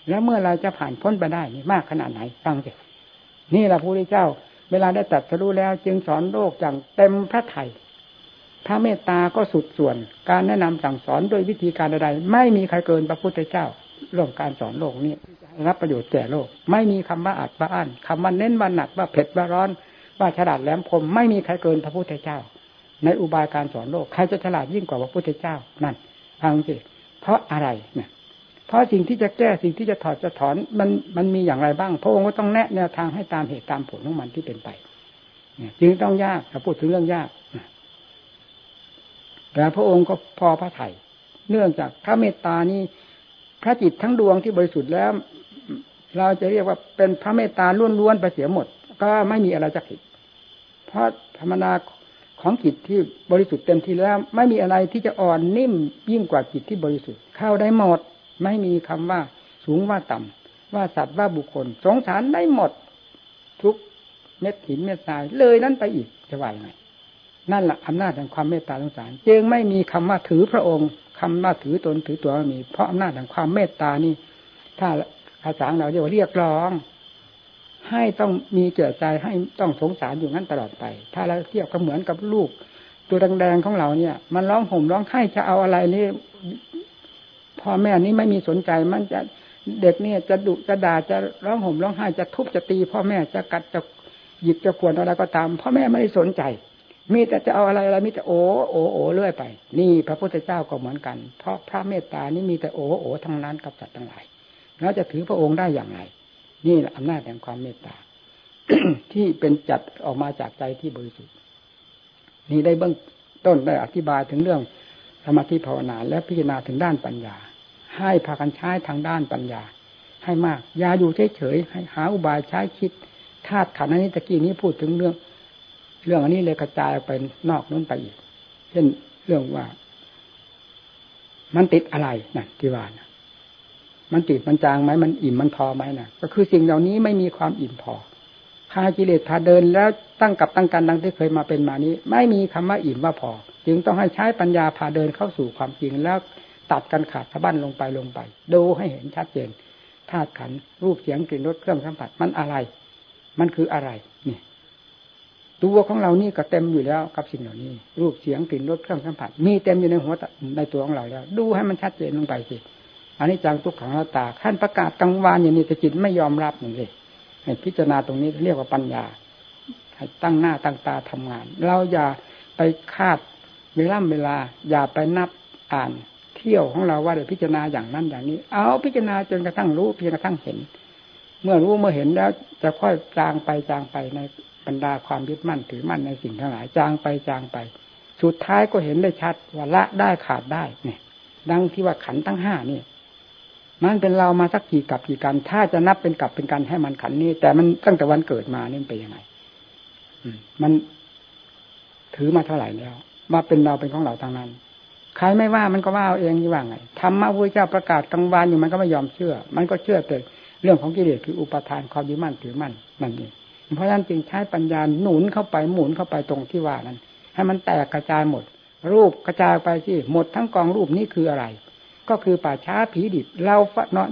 แล้วเมื่อเราจะผ่านพ้นไปได้นี่มากขนาดไหนฟังสินี่แหละพระพุทธเจ้า เวลาได้ตัดสรู้แล้ว จึงสอนโลกอย่างเต็มพระไถ่พระเมตตาก็สุดส่วน การแนะนำสั่งสอนด้วยวิธีการใดไม่มีใครเกินพระพุทธเจ้าเรื่องการสอนโลกนี้รับประโยชน์แก่โลก ไม่มีคำว่าอัดว่าอั้นคำว่าเน้นว่าหนักว่าเผ็ดว่าร้อน ว่าฉลาดแหลมคมไม่มีใครเกินพระพุทธเจ้า ในอุบายการสอนโลกใครจะฉลาดยิ่งกว่าพระพุทธเจ้านั่นฟังสิเพราะอะไรเนี่ย เพราะสิ่งที่จะแก้สิ่งที่จะถอดจะถอนมันมันมีอย่างไรบ้าง พระองค์ก็ต้องแนะแนวทางให้ตามเหตุตามผลของมันที่เป็นไปจึงต้องยากถ้าพูดถึงเรื่องยากแต่พระองค์ก็พอพระไถ่เนื่องจากพระเมตตานี้พระจิตทั้งดวงที่บริสุทธิ์แล้ว เราจะเรียกว่าเป็นพระเมตตาล้วนๆไปเสียหมด ก็ไม่มีอะไรจะผิดเพราะธรรมนาของจิตที่บริสุทธิ์เต็มที่แล้ว ไม่มีอะไรที่จะอ่อนนิ่มยิ่งกว่าจิตที่บริสุทธิ์เข้าได้หมด ไม่มีคำว่าสูงว่าต่ำว่าสัตว์ว่าบุคคล สงสารได้หมด ทุกเม็ดหินเม็ดทรายเลยนั้นไปอีกจะว่ายังไงนั่นแหละอำนาจแห่งความเมตตาสงสารจึงไม่มีคำว่าถือพระองค์คำว่าถือตนถือตัวมี เพราะอำนาจแห่งความเมตตานี่ ถ้าภาษาเราเรียกว่าเรียกร้อง ให้ต้องมีเกิดใจให้ต้องสงสารอยู่งั้นตลอดไป ถ้าเราเทียบก็เหมือนกับลูก ตัวแดงๆของเราเนี่ย มันร้องห่มร้องไห้จะเอาอะไรนี่ พ่อแม่นี้ไม่มีสนใจมันจะเด็กเนี่ยจะดุจะด่าจะร้องห่มร้องไห้จะทุบจะตี พ่อแม่จะกัดจะหยิบจะขวนอะไรก็ตาม พ่อแม่ไม่ได้สนใจ มีแต่จะเอาอะไรอะไรมีแต่โอ้โอ้โอ้เรื่อยไป นี่พระพุทธเจ้าก็เหมือนกัน เพราะพระเมตตานี่มีแต่โอ้โอ้ทั้งนั้นกับสัตว์ทั้งหลายแล้วจะถือพระองค์ได้อย่างไรนี่แหละอำนาจแห่งความเมตตาที่เป็นจัดออกมาจากใจที่บริสุทธิ์นี่ได้เบื้องต้นได้อธิบายถึงเรื่อง มาธิภาวนาและพิจารณาถึงด้านปัญญา ให้พากันใช้ทางด้านปัญญา ให้มากอย่าอยู่เฉยๆให้หาอุบายใช้คิดธาตุขันธ์อันนี้ตะกี้นี้พูดถึงเรื่อง เรื่องอันนี้เลยกระจายไปนอกนู้นไปอีก เช่นเรื่องว่า มันติดอะไรนะที่ว่านะมันติดมันจางไหมมันอิ่มมันพอไหมนะก็คือสิ่งเหล่านี้ไม่มีความอิ่มพอพากิเลสพาเดินแล้วตั้งกับตั้งกันดังที่เคยมาเป็นมานี้ ไม่มีคำว่าอิ่มว่าพอ จึงต้องให้ใช้ปัญญาพาเดินเข้าสู่ความจริงแล้วตัดกันขาดสะบั้นลงไปลงไป ดูให้เห็นชัดเจนธาตุขันรูปเสียงกลิ่นรสเครื่องสัมผัสมันอะไร มันคืออะไรนี่ตัวของเรานี่ก็เต็มอยู่แล้วกับสิ่งเหล่านี้ รูปเสียงกลิ่นรสเครื่องสัมผัส มีเต็มอยู่ในหัวในตัวของเราแล้ว ดูให้มันชัดเจนลงไปสิอันนี้จังทุกขังหน้าตาขั้นประกาศกลางวานอย่างนี้แต่จิตไม่ยอมรับนี่งเลยให้พิจารณาตรงนี้เรียกว่าปัญญาให้ตั้งหน้าตั้งตาทำงาน เราอย่าไปคาด เวลาเวลาอย่าไปนับอ่านเที่ยวของเราว่าเดี๋ยวพิจารณาอย่างนั้นอย่างนี้ เอาพิจารณาจนกระทั่งรู้เพียงกระทั่งเห็น เมื่อรู้เมื่อเห็นแล้วจะค่อยจางไปจางไปในบรรดาความยึดมั่นถือมั่นในสิ่งทั้งหลายจางไปจางไป สุดท้ายก็เห็นได้ชัดว่าละได้ขาดได้เนี่ย ดังที่ว่าขันตั้งห้านี่มันเป็นเรามาสักกี่กับกี่กัน ถ้าจะนับเป็นกับเป็นกันให้มันขันนี้แต่มันตั้งแต่วันเกิดมานี่เป็นยังไงมันถือมาเท่าไหร่แล้ว มาเป็นเราเป็นของเราทางนั้น ใครไม่ว่ามันก็ว่าเอาเองยี่ว่าไงธรรมะพระเจ้าประกาศกลางวันอยู่มันก็ไม่ยอมเชื่อ มันก็เชื่อแต่เรื่องของกิเลสคืออุปทานความยึดมั่นถือมั่นนั่นเองเพราะฉะนั้นจึงใช้ปัญญาหนุนเข้าไปหมุนเข้าไปตรงที่ว่านั้น ให้มันแตกกระจายหมด รูปกระจายไปที่หมดทั้งกองรูปนี้คืออะไร ก็คือป่าช้าผีดิบ เรา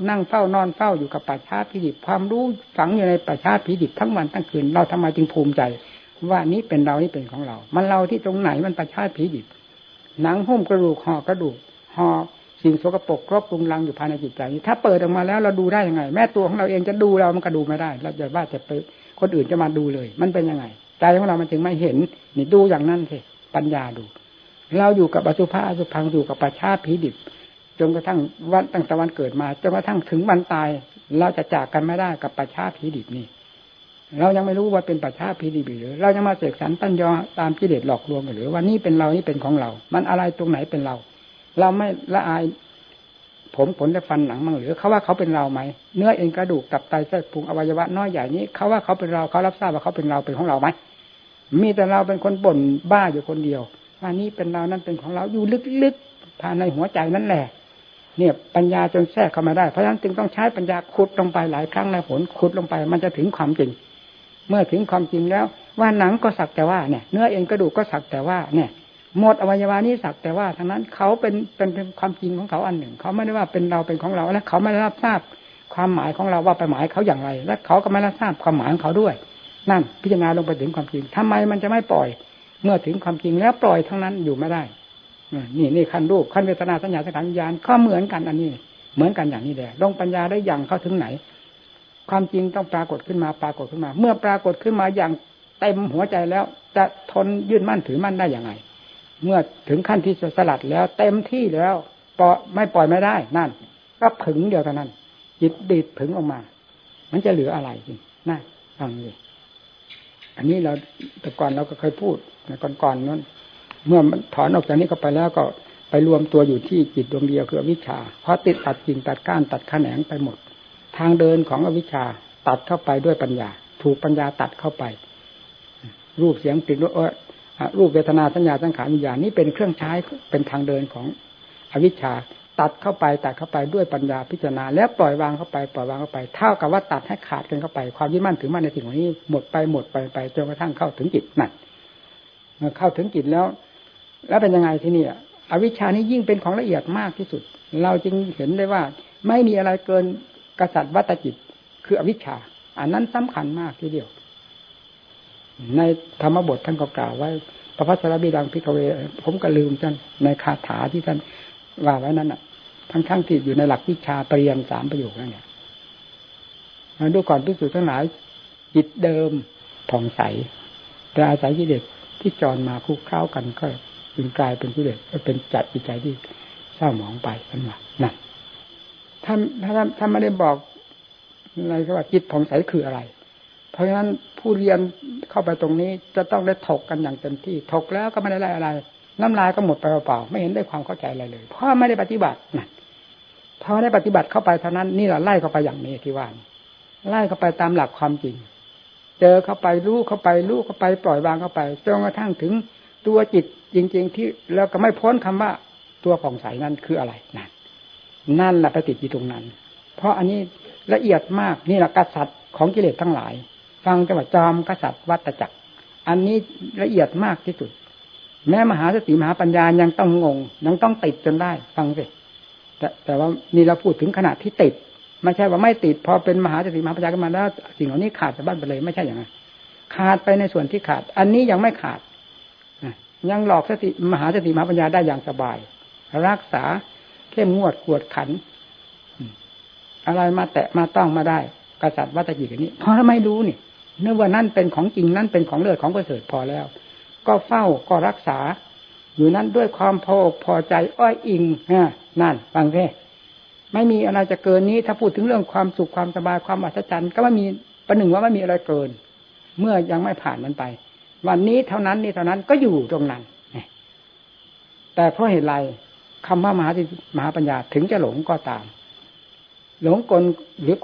นั่งเฝ้านอนเฝ้าอยู่กับป่าช้าผีดิบ ความรู้ฝังอยู่ในป่าช้าผีดิบทั้งวันทั้งคืนเราทำไมจึงภูมิใจ ว่านี้เป็นเรานี่เป็นของเรา มันเราที่ตรงไหนมันป่าช้าผีดิบ หนังหุ้มกระดูกห่อกระดูกห่อสิ่งสกปรกครอบปรุงรังอยู่ภายในจิตใจนี้ถ้าเปิดออกมาแล้วเราดูได้ยังไง แม่ตัวของเราเองจะดูเรามันก็ดูไม่ได้เราจะว่าจะไปคนอื่นจะมาดูเลย มันเป็นยังไงใจของเรามันจึงไม่เห็น นี่ดูอย่างนั้นสิปัญญาดู เราอยู่กับอสุภะอสุพังอยู่กับป่าช้าผีดิบจนกระทั่งวันตั้งแต่วันเกิดมาจนกระทั่งถึงวันตาย เราจะจากกันไม่ได้กับปัจฉาผีดิบนี่ เรายังไม่รู้ว่าเป็นปัจฉาผีดิบหรือ เรายังมาเสกสรรตั้นยอตามกิเลสหลอกลวงหรือ ว่านี่เป็นเรานี่เป็นของเรา มันอะไรตรงไหนเป็นเรา เราไม่ละอาย ผมขนและฟันหนังมั่งหรือเขาว่าเขาเป็นเราไหมเนื้อเอ็นกระดูกตับไตเส้นพุงอวัยวะน้อยใหญ่นี้เขาว่าเขาเป็นเราเขารับทราบว่าเขาเป็นเราเป็นของเราไหมมีแต่เราเป็นคนบ่นบ้าอยู่คนเดียวว่านี่เป็นเรานั่นเป็นของเราอยู่ลึกๆภายในหัวใจนั่นแหละเนี่ยปัญญาจนแทรกเข้ามาได้เพราะฉะนั้นจึงต้องใช้ปัญญาขุดลงไปหลายครั้งในผลขุดลงไป มันจะถึงความจริง เมื่อถึงความจริงแล้ว ว่าหนังก็สักแต่ว่าเนี่ย เนื้อเอ็นกระดูกก็สักแต่ว่าเนี่ยหมดอวัยวะนี้สักแต่ว่าทั้งนั้นเขาเป็นเป็นเป็นความจริงของเขาอันหนึ่ง เขาไม่ได้ว่าเป็นเราเป็นของเราและเขาไม่ได้รับทราบความหมายของเราว่าไปหมายเขาอย่างไร และเขาก็ไม่รับทราบความหมายของเขาด้วย นั่นพิจารณาลงไปถึงความจริงทำไมมันจะไม่ปล่อย เมื่อถึงความจริงแล้วปล่อยทั้งนั้นอยู่ไม่ได้นี่นี่ขั้นรูปขั้นเวทนาสัญญาสังขารวิญญาณก็เหมือนกันอันนี้ เหมือนกันอย่างนี้แหละลงปัญญาได้อย่างเข้าถึงไหน ความจริงต้องปรากฏขึ้นมาปรากฏขึ้นมา เมื่อปรากฏขึ้นมาอย่างเต็มหัวใจแล้ว จะทนยืนมั่นถือมั่นได้อย่างไง เมื่อถึงขั้นที่จะสลัดแล้ว เต็มที่แล้วปล่อยไม่ปล่อยไม่ได้นั่น ก็ผึงเดียวเท่านั้น จิตดีดผึงออกมา มันจะเหลืออะไรจริงน่าฟังเลยอันนี้เราแต่ก่อนเราก็เคยพูดในก่อนๆนั้น เมื่อมันถอนออกจากนี้ก็ไปแล้วก็ไปรวมตัวอยู่ที่จิตดวงเดียวคือวิชา เพราะติดตัดจริงตัดก้านตัดขแขนงไปหมด ทางเดินของอวิชชาตัดเข้าไปด้วยปัญญา ถูกปัญญาตัดเข้าไป รูปเสียงติดรูปเวทนาสัญญาสังขารวิญญาณนี้เป็นเครื่องใช้เป็นทางเดินของอวิชชา ตัดเข้าไปตัดเข้าไปด้วยปัญญาพิจารณา แล้วปล่อยวางเข้าไปปล่อยวางเข้าไปเท่ากับว่าตัดให้ขาดกันเข้าไป ความยึดมั่นถือมั่นในสิ่งนี้หมดไปหมดไปไปจนกระทั่งเข้าถึงจิตนั่นเมื่อเข้าถึงจิตแล้ว แล้วเป็นยังไงที่นี่อวิชานี้ยิ่งเป็นของละเอียดมากที่สุด เราจึงเห็นได้ว่า ไม่มีอะไรเกิน กษัตริย์วัตจิต คืออวิชชา อันนั้นสำคัญมากทีเดียว ในธรรมบทท่านก็กล่าวไว้พระพัสรบิดังพิกเว ผมก็ลืมท่านในคาถาที่ท่านว่าไว้นั้นอะ ทั้งทั้งที่อยู่ในหลักวิชาเปริยมสามประโยคนั่นเนี่ยดูก่อนพิสูจน์ทั้งหลายจิตเดิมผ่องใส แต่อาศัยกิเลสที่จรมาคุกเข้ากันก็จึงกลายเป็นกิเลสก็เป็นจัดจิตใจที่เศร้าหมองไปนั่นว่านั่น ท่านถ้านท่านไม่ได้บอกอะไรก็ว่าจิตผ่องใสคืออะไร เพราะฉะนั้นผู้เรียนเข้าไปตรงนี้จะต้องได้ถกกันอย่างเต็มที่ถกแล้วก็ไม่ได้อะไร น้ำลายก็หมดไปเปล่าๆไม่เห็นได้ความเข้าใจอะไรเลย เพราะไม่ได้ปฏิบัตินะพอได้ปฏิบัติเข้าไปเท่านั้นนี่แหละไล่เข้าไปอย่างนี้ที่ว่าไล่เข้าไปตามหลักความจริง เจอเข้าไปรู้เข้าไปรู้เข้าไปปล่อยวางเข้าไปจนกระทั่งถึงตัวจิตจริง ๆ ที่แล้วก็ไม่พ้นคำว่าตัวผ่องใสนั้นคืออะไรนั่น นั่นแหละไปติดอยู่ตรงนั้น เพราะอันนี้ละเอียดมากนี่แหละกษัตริย์ของกิเลสทั้งหลาย ฟังจังหวัดจอมกษัตริย์วัตจักร อันนี้ละเอียดมากที่สุด แม้มหาสติมหาปัญญายังต้องงงยังต้องติดจนได้ ฟังสิแต่แต่ว่านี่เราพูดถึงขนาดที่ติดไม่ใช่ว่าไม่ติด พอเป็นมหาสติมหาปัญญาขึ้นมาแล้ว สิ่งเหล่านี้ขาดจากบ้านไปเลยไม่ใช่อย่างนั้นขาดไปในส่วนที่ขาด อันนี้ยังไม่ขาดยังหลอกสติมหาสติมหาปัญญาได้อย่างสบาย รักษา เข้มงวดกวดขัน อะไรมาแตะมาต้องมาได้ กษัตริย์วัตจิกันนี้ เพราะทำไมรู้นี่เนื่องว่านั่นเป็นของจริงนั่นเป็นของเลิศของประเสริฐพอแล้ว ก็เฝ้าก็รักษา อยู่นั้นด้วยความพอพอใจอ้อยอิงฮะนั่นฟังแค่ไม่มีอะไรจะเกินนี้ ถ้าพูดถึงเรื่องความสุขความสบายความอัศจรรย์ ก็ไม่มีประหนึ่งว่าไม่มีอะไรเกิน เมื่อยังไม่ผ่านมันไป วันนี้เท่านั้นนี่เท่านั้นก็อยู่ตรงนั้นแต่เพราะเหตุไร คำว่ามหาสิมหาปัญญาถึงจะหลงก็ตาม หลงกลหรือ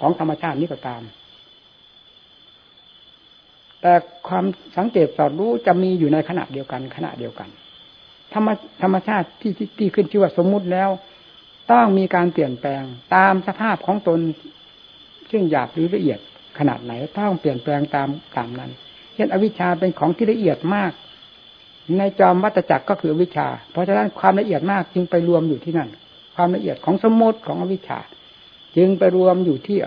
ของธรรมชาตินี้ก็ตาม แต่ความสังเกตสอดรู้จะมีอยู่ในขณะเดียวกัน ขณะเดียวกัน ธรรมธรรมชาติที่ที่ขึ้นชื่อว่าสมมุติแล้ว ต้องมีการเปลี่ยนแปลงตามสภาพของตนซึ่งหยาบหรือละเอียดขนาดไหนต้องเปลี่ยนแปลงตามตามนั้น เช่นอวิชชาเป็นของที่ละเอียดมาก ในจอมวัตจักรก็คือวิชา เพราะฉะนั้นความละเอียดมากจึงไปรวมอยู่ที่นั่น ความละเอียดของสมมติของอวิชาจึงไปรวมอยู่ที่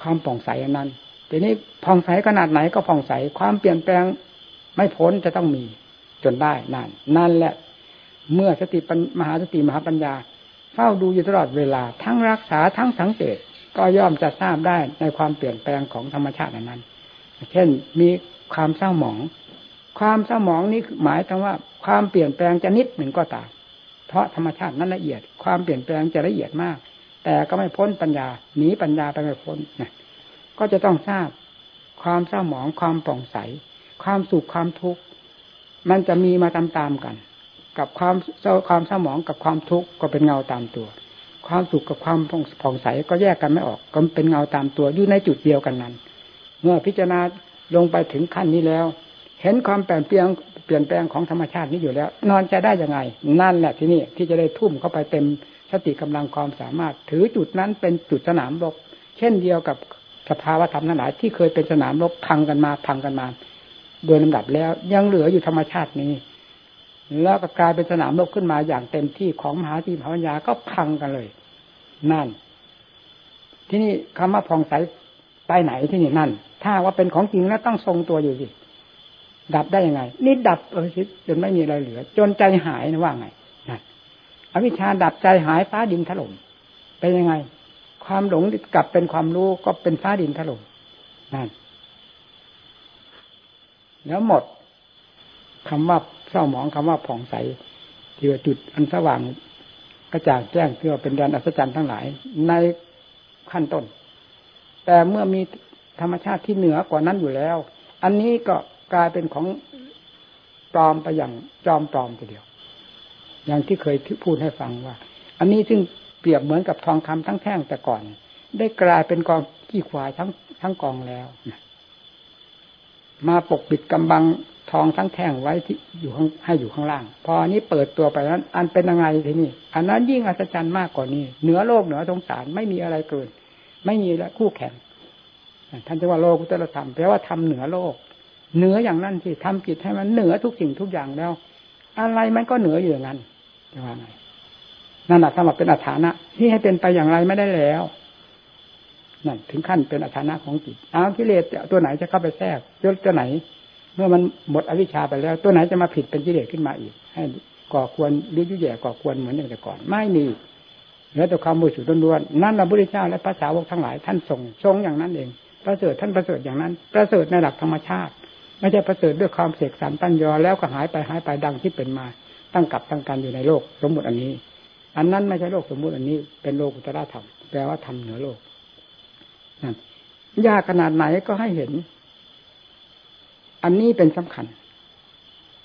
ความผ่องใสนั้นทีนี้ผ่องใสขนาดไหนก็ผ่องใส ความเปลี่ยนแปลงไม่พ้นจะต้องมีจนได้นั่นนั่นแหละ เมื่อสติมหาสติมหาปัญญาเฝ้าดูอยู่ตลอดเวลา ทั้งรักษาทั้งสังเกตก็ย่อมจะทราบได้ในความเปลี่ยนแปลงของธรรมชาตินั้น เช่นมีความเศร้าหมอง ความสมองนี้หมายถึงว่า ความเปลี่ยนแปลงจะนิดหนึ่งก็ตาม เพราะธรรมชาตินั้นละเอียด ความเปลี่ยนแปลงจะละเอียดมาก แต่ก็ไม่พ้นปัญญาหนีปัญญาไปไม่พ้นนะก็จะต้องทราบ ความเศร้าหมองความป่องใส ความสุขความทุกข์มันจะมีมาตามๆกัน กับความเศร้าความเศร้าหมองกับความทุกข์ก็เป็นเงาตามตัว ความสุขกับความผ่องใสก็แยกกันไม่ออก ก็เป็นเงาตามตัวอยู่ในจุดเดียวกันนั้น เมื่อพิจารณาลงไปถึงขั้นนี้แล้ว เห็นความเปลี่ยนแปลงเปลี่ยนแปลงของธรรมชาตินี้อยู่แล้ว นอนจะได้ยังไง นั่นแหละที่นี่ที่จะได้ทุ่มเข้าไปเต็มสติกำลังความสามารถ ถือจุดนั้นเป็นจุดสนามรบเช่นเดียวกับสภาวธรรมทั้งหลายที่เคยเป็นสนามรบพังกันมาพังกันมา โดยลำดับแล้วยังเหลืออยู่ธรรมชาตินี้ แล้วก็กลายเป็นสนามรบขึ้นมาอย่างเต็มที่ของมหาจีพัญญาก็พังกันเลย นั่น ที่นี่คำว่าผ่องใสไปไหนที่นี่นั่น ถ้าว่าเป็นของจริงแล้วต้องทรงตัวอยู่สิ ดับได้ยังไง นี่ดับเออจนไม่มีอะไรเหลือ จนใจหายนะว่าไงนั่นอวิชชาดับใจหายฟ้าดินถล่มเป็นยังไง ความหลงกลับเป็นความรู้ก็เป็นฟ้าดินถล่มนั่นแล้วหมดคำว่าเศร้าหมองคำว่าผ่องใสที่ว่าจุดอันสว่างกระจ่างแจ้งที่ว่าเป็นแดนอัศจรรย์ทั้งหลาย ในขั้นต้น แต่เมื่อมีธรรมชาติที่เหนือกว่านั้นอยู่แล้ว อันนี้ก็ กลายเป็นของปลอมไปอย่างจอมปลอมทีเดียว อย่างที่เคยพูดให้ฟังว่า อันนี้ซึ่งเปรียบเหมือนกับทองคำทั้งแท่งแต่ก่อน ได้กลายเป็นกองขี้ควายทั้งทั้งกองแล้วมาปกปิดกำบังทองทั้งแท่งไว้ที่อยู่ข้างให้อยู่ข้างล่าง พออันนี้เปิดตัวไปนั้น อันเป็นยังไงทีนี้อันนั้นยิ่งอัศจรรย์มากกว่านี้ เหนือโลกเหนือสงสารไม่มีอะไรเกิน ไม่มีแล้วคู่แข่งท่านจะว่าโลกุตรธรรมแปลว่าทำเหนือโลก เหนืออย่างนั้นที่ทำจิตให้มันเหนือทุกสิ่งทุกอย่างแล้ว อะไรมันก็เหนืออยู่อย่างนั้นจะว่าไงนั่นแหละสำหรับเป็นอัฐานะที่ให้เป็นไปอย่างไรไม่ได้แล้วนั่นถึงขั้นเป็นอัฐานะของจิตเอากิเลสตัวไหนจะเข้าไปแทรกยศตัวไหน เมื่อมันหมดอวิชชาไปแล้ว ตัวไหนจะมาผิดเป็นกิเลสขึ้นมาอีก ให้ก่อควรหรือยุ่ยแย่ก่อควรเหมือนอย่างแต่ก่อน ไม่มีแล้วแต่ความบริสุทธิ์ล้วนๆนั่นพระพุทธเจ้าและพระสาวกทั้งหลายท่านทรงทรงอย่างนั้นเองประเสริฐท่านประเสริฐอย่างนั้น ประเสริฐในหลักธรรมชาติ ไม่ใช่ประเสริฐด้วยความเสกสรรตั้งยอแล้วก็หายไปหายไปดังที่เป็นมา ตั้งกับตั้งการอยู่ในโลก สมมติอันนี้ อันนั้นไม่ใช่โลกสมมุติอันนี้ เป็นโลกุตระธรรมแปลว่าธรรมเหนือโลกนั่นยากขนาดไหนก็ให้เห็น อันนี้เป็นสำคัญ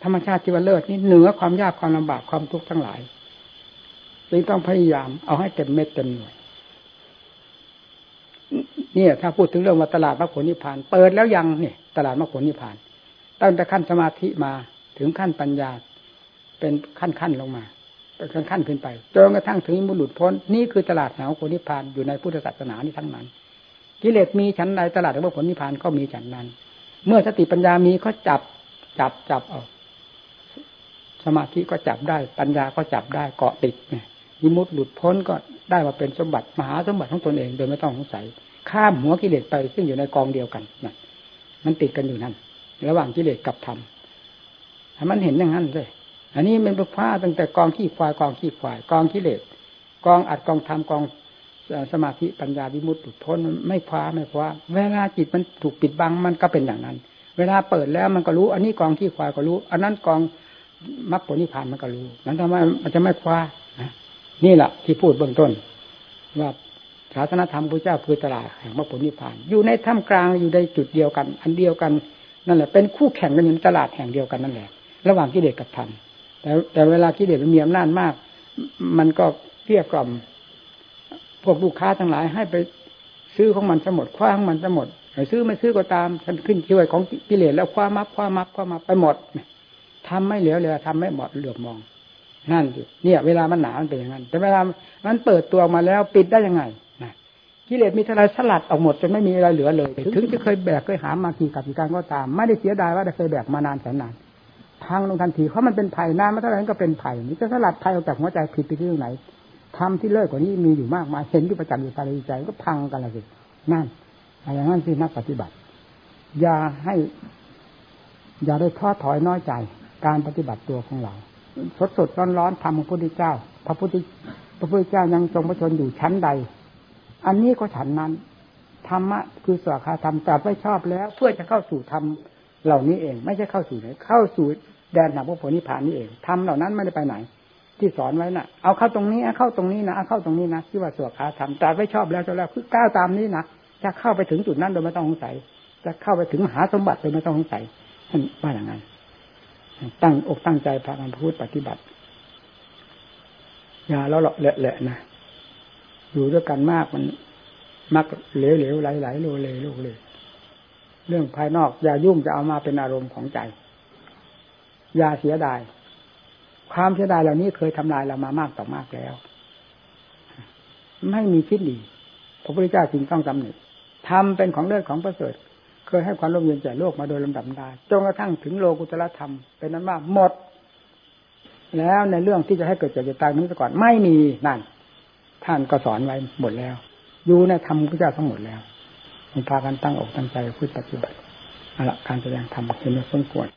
ธรรมชาติที่ว่าเลิศนี่เหนือความยากความลำบากความทุกข์ทั้งหลายจึงต้องพยายามเอาให้เต็มเม็ดเต็มหน่วยเนี่ยถ้าพูดถึงเรื่องว่าตลาดมรรคผลนิพพานเปิดแล้วยังเนี่ย ตลาดมรรคผลนิพพาน ตั้งแต่ขั้นสมาธิมาถึงขั้นปัญญาเป็นขั้นขั้นลงมาเป็นขั้นขั้นขึ้นไปจนกระทั่งถึงมุหลุดพ้นนี่คือตลาดแห่งผลนิพพานอยู่ในพุทธศาสนานี้ทั้งนั้น กิเลสมีชั้นใดตลาดแห่งผลนิพพานก็มีชั้นนั้น เมื่อสติปัญญามีก็จับจับจับเอาสมาธิก็จับได้ ปัญญาก็จับได้เกาะติดเนี่ยยิมุตหลุดพ้นก็ได้มาเป็นสมบัติมหาสมบัติของตนเองโดยไม่ต้องสงสัยข้ามหัวกิเลสไปซึ่งอยู่ในกองเดียวกันนั่น มันติดกันอยู่นั่นระหว่างกิเลสกับธรรมมันเห็นอย่างนั้นเลย อันนี้มันเป็นผ้าตั้งแต่กองขี้ควายกองขี้ควาย กองกิเลสกองอัดกองทำกองสมาธิปัญญาวิมุตติพ้นไม่คว้าไม่คว้า เวลาจิตมันถูกปิดบังมันก็เป็นอย่างนั้น เวลาเปิดแล้วมันก็รู้ อันนี้กองขี้ควายก็รู้ อันนั้นกองมรรคผลนิพพานมันก็รู้นั้นทำไมมันจะไม่คว้านี่แหละที่พูดเบื้องต้น ว่า ศาสนธรรมพระเจ้าคือตลาดแห่งมรรคผลนิพพาน อยู่ในถ้ำกลางอยู่ในจุดเดียวกัน อันเดียวกันนั่นแหละเป็นคู่แข่งกันอยู่ในตลาดแห่งเดียวกันนั่นแหละ ระหว่างกิเลสกับธรรมแต่แต่เวลากิเลสมันมีอำนาจมาก มันก็เพี้ยกล่อมพวกลูกค้าทั้งหลายให้ไปซื้อของมันจะหมดคว้าของมันจะหมดซื้อไม่ซื้อก็ตามฉันขึ้นช่วยของกิเลสแล้วคว้ามับคว้ามับคว้ามับไปหมดทำไม่เหลือเลยทำไม่หมดเหลือบมองนั่นสิเนี่ย เวลามันหนามันเป็นอย่างนั้นแต่เวลามันเปิดตัวมาแล้วปิดได้ยังไง กิเลสมีเท่าไรสลัดออกหมดจนไม่มีอะไรเหลือเลย ถึงจะเคยแบกเคยหามากี่กับกี่การก็ตาม ไม่ได้เสียดายว่าได้เคยแบกมานานแสนนานพังลงทันทีเพราะมันเป็นไผ่นานมาเท่าไหร่ก็เป็นไผ่นี่จะสลัดไผ่ออกจากหัวใจผิดไปที่ตรงไหนทำที่เลิศกว่านี้มีอยู่มากมายเห็นที่ประจักษ์อยู่ตาในใจก็พังกันเลยสินั่นอะไรอย่างนั้นสินักปฏิบัติ อย่าให้ อย่าได้ท้อถอยน้อยใจ การปฏิบัติตัวของเรา สดสดร้อนร้อนทำของพระพุทธเจ้า พระพุทธพระพุทธเจ้ายังทรงพระชนอยู่ชั้นใด อันนี้ก็ฉันนั้นธรรมะคือสวขาธรรมตรัสไว้ชอบแล้ว เพื่อจะเข้าสู่ธรรมเหล่านี้เอง ไม่ใช่เข้าสู่ไหนเข้าสู่แดนหนักพระโพธิพานนี่เองทำเหล่านั้นไม่ได้ไปไหน ที่สอนไว้น่ะ เอาเข้าตรงนี้เอาเข้าตรงนี้นะเอาเข้าตรงนี้นะที่ว่าสวขาธรรมตรัสไว้ชอบแล้วจะแล้วคือก้าวตามนี้นะจะเข้าไปถึงจุดนั้นโดยไม่ต้องสงสัย จะเข้าไปถึงหาสมบัติโดยไม่ต้องสงสัยท่านว่าอย่างนั้นตั้งอกตั้งใจพากันพูดปฏิบัติอย่าแล้วหลาะแหละนะ อยู่ด้วยกันมากมัน มักเหลวเหลวไหลไหลโลเลโลเลเรื่องภายนอกอย่ายุ่งจะเอามาเป็นอารมณ์ของใจ อย่าเสียดาย ความเสียดายเหล่านี้เคยทำลายเรามามากต่อมากแล้ว ไม่มีคิดดีพระพุทธเจ้าจึงต้องกำหนดทำเป็นของเลิศของประเสริฐ เคยให้ความร่มเย็นแก่โลกมาโดยลำดับดาจนกระทั่งถึงโลกุตละธรรม เป็นนั้นว่าหมด แล้วในเรื่องที่จะให้เกิดเจ็บตายนี้ก่อนไม่มีนั่น ท่านก็สอนไว้หมดแล้วอยู่ในธรรมพระเจ้าทั้งหมดแล้วมีพากันตั้งอกตั้งใจพูดปฏิบัติเอาละการแสดงธรรมเห็นว่าสมควร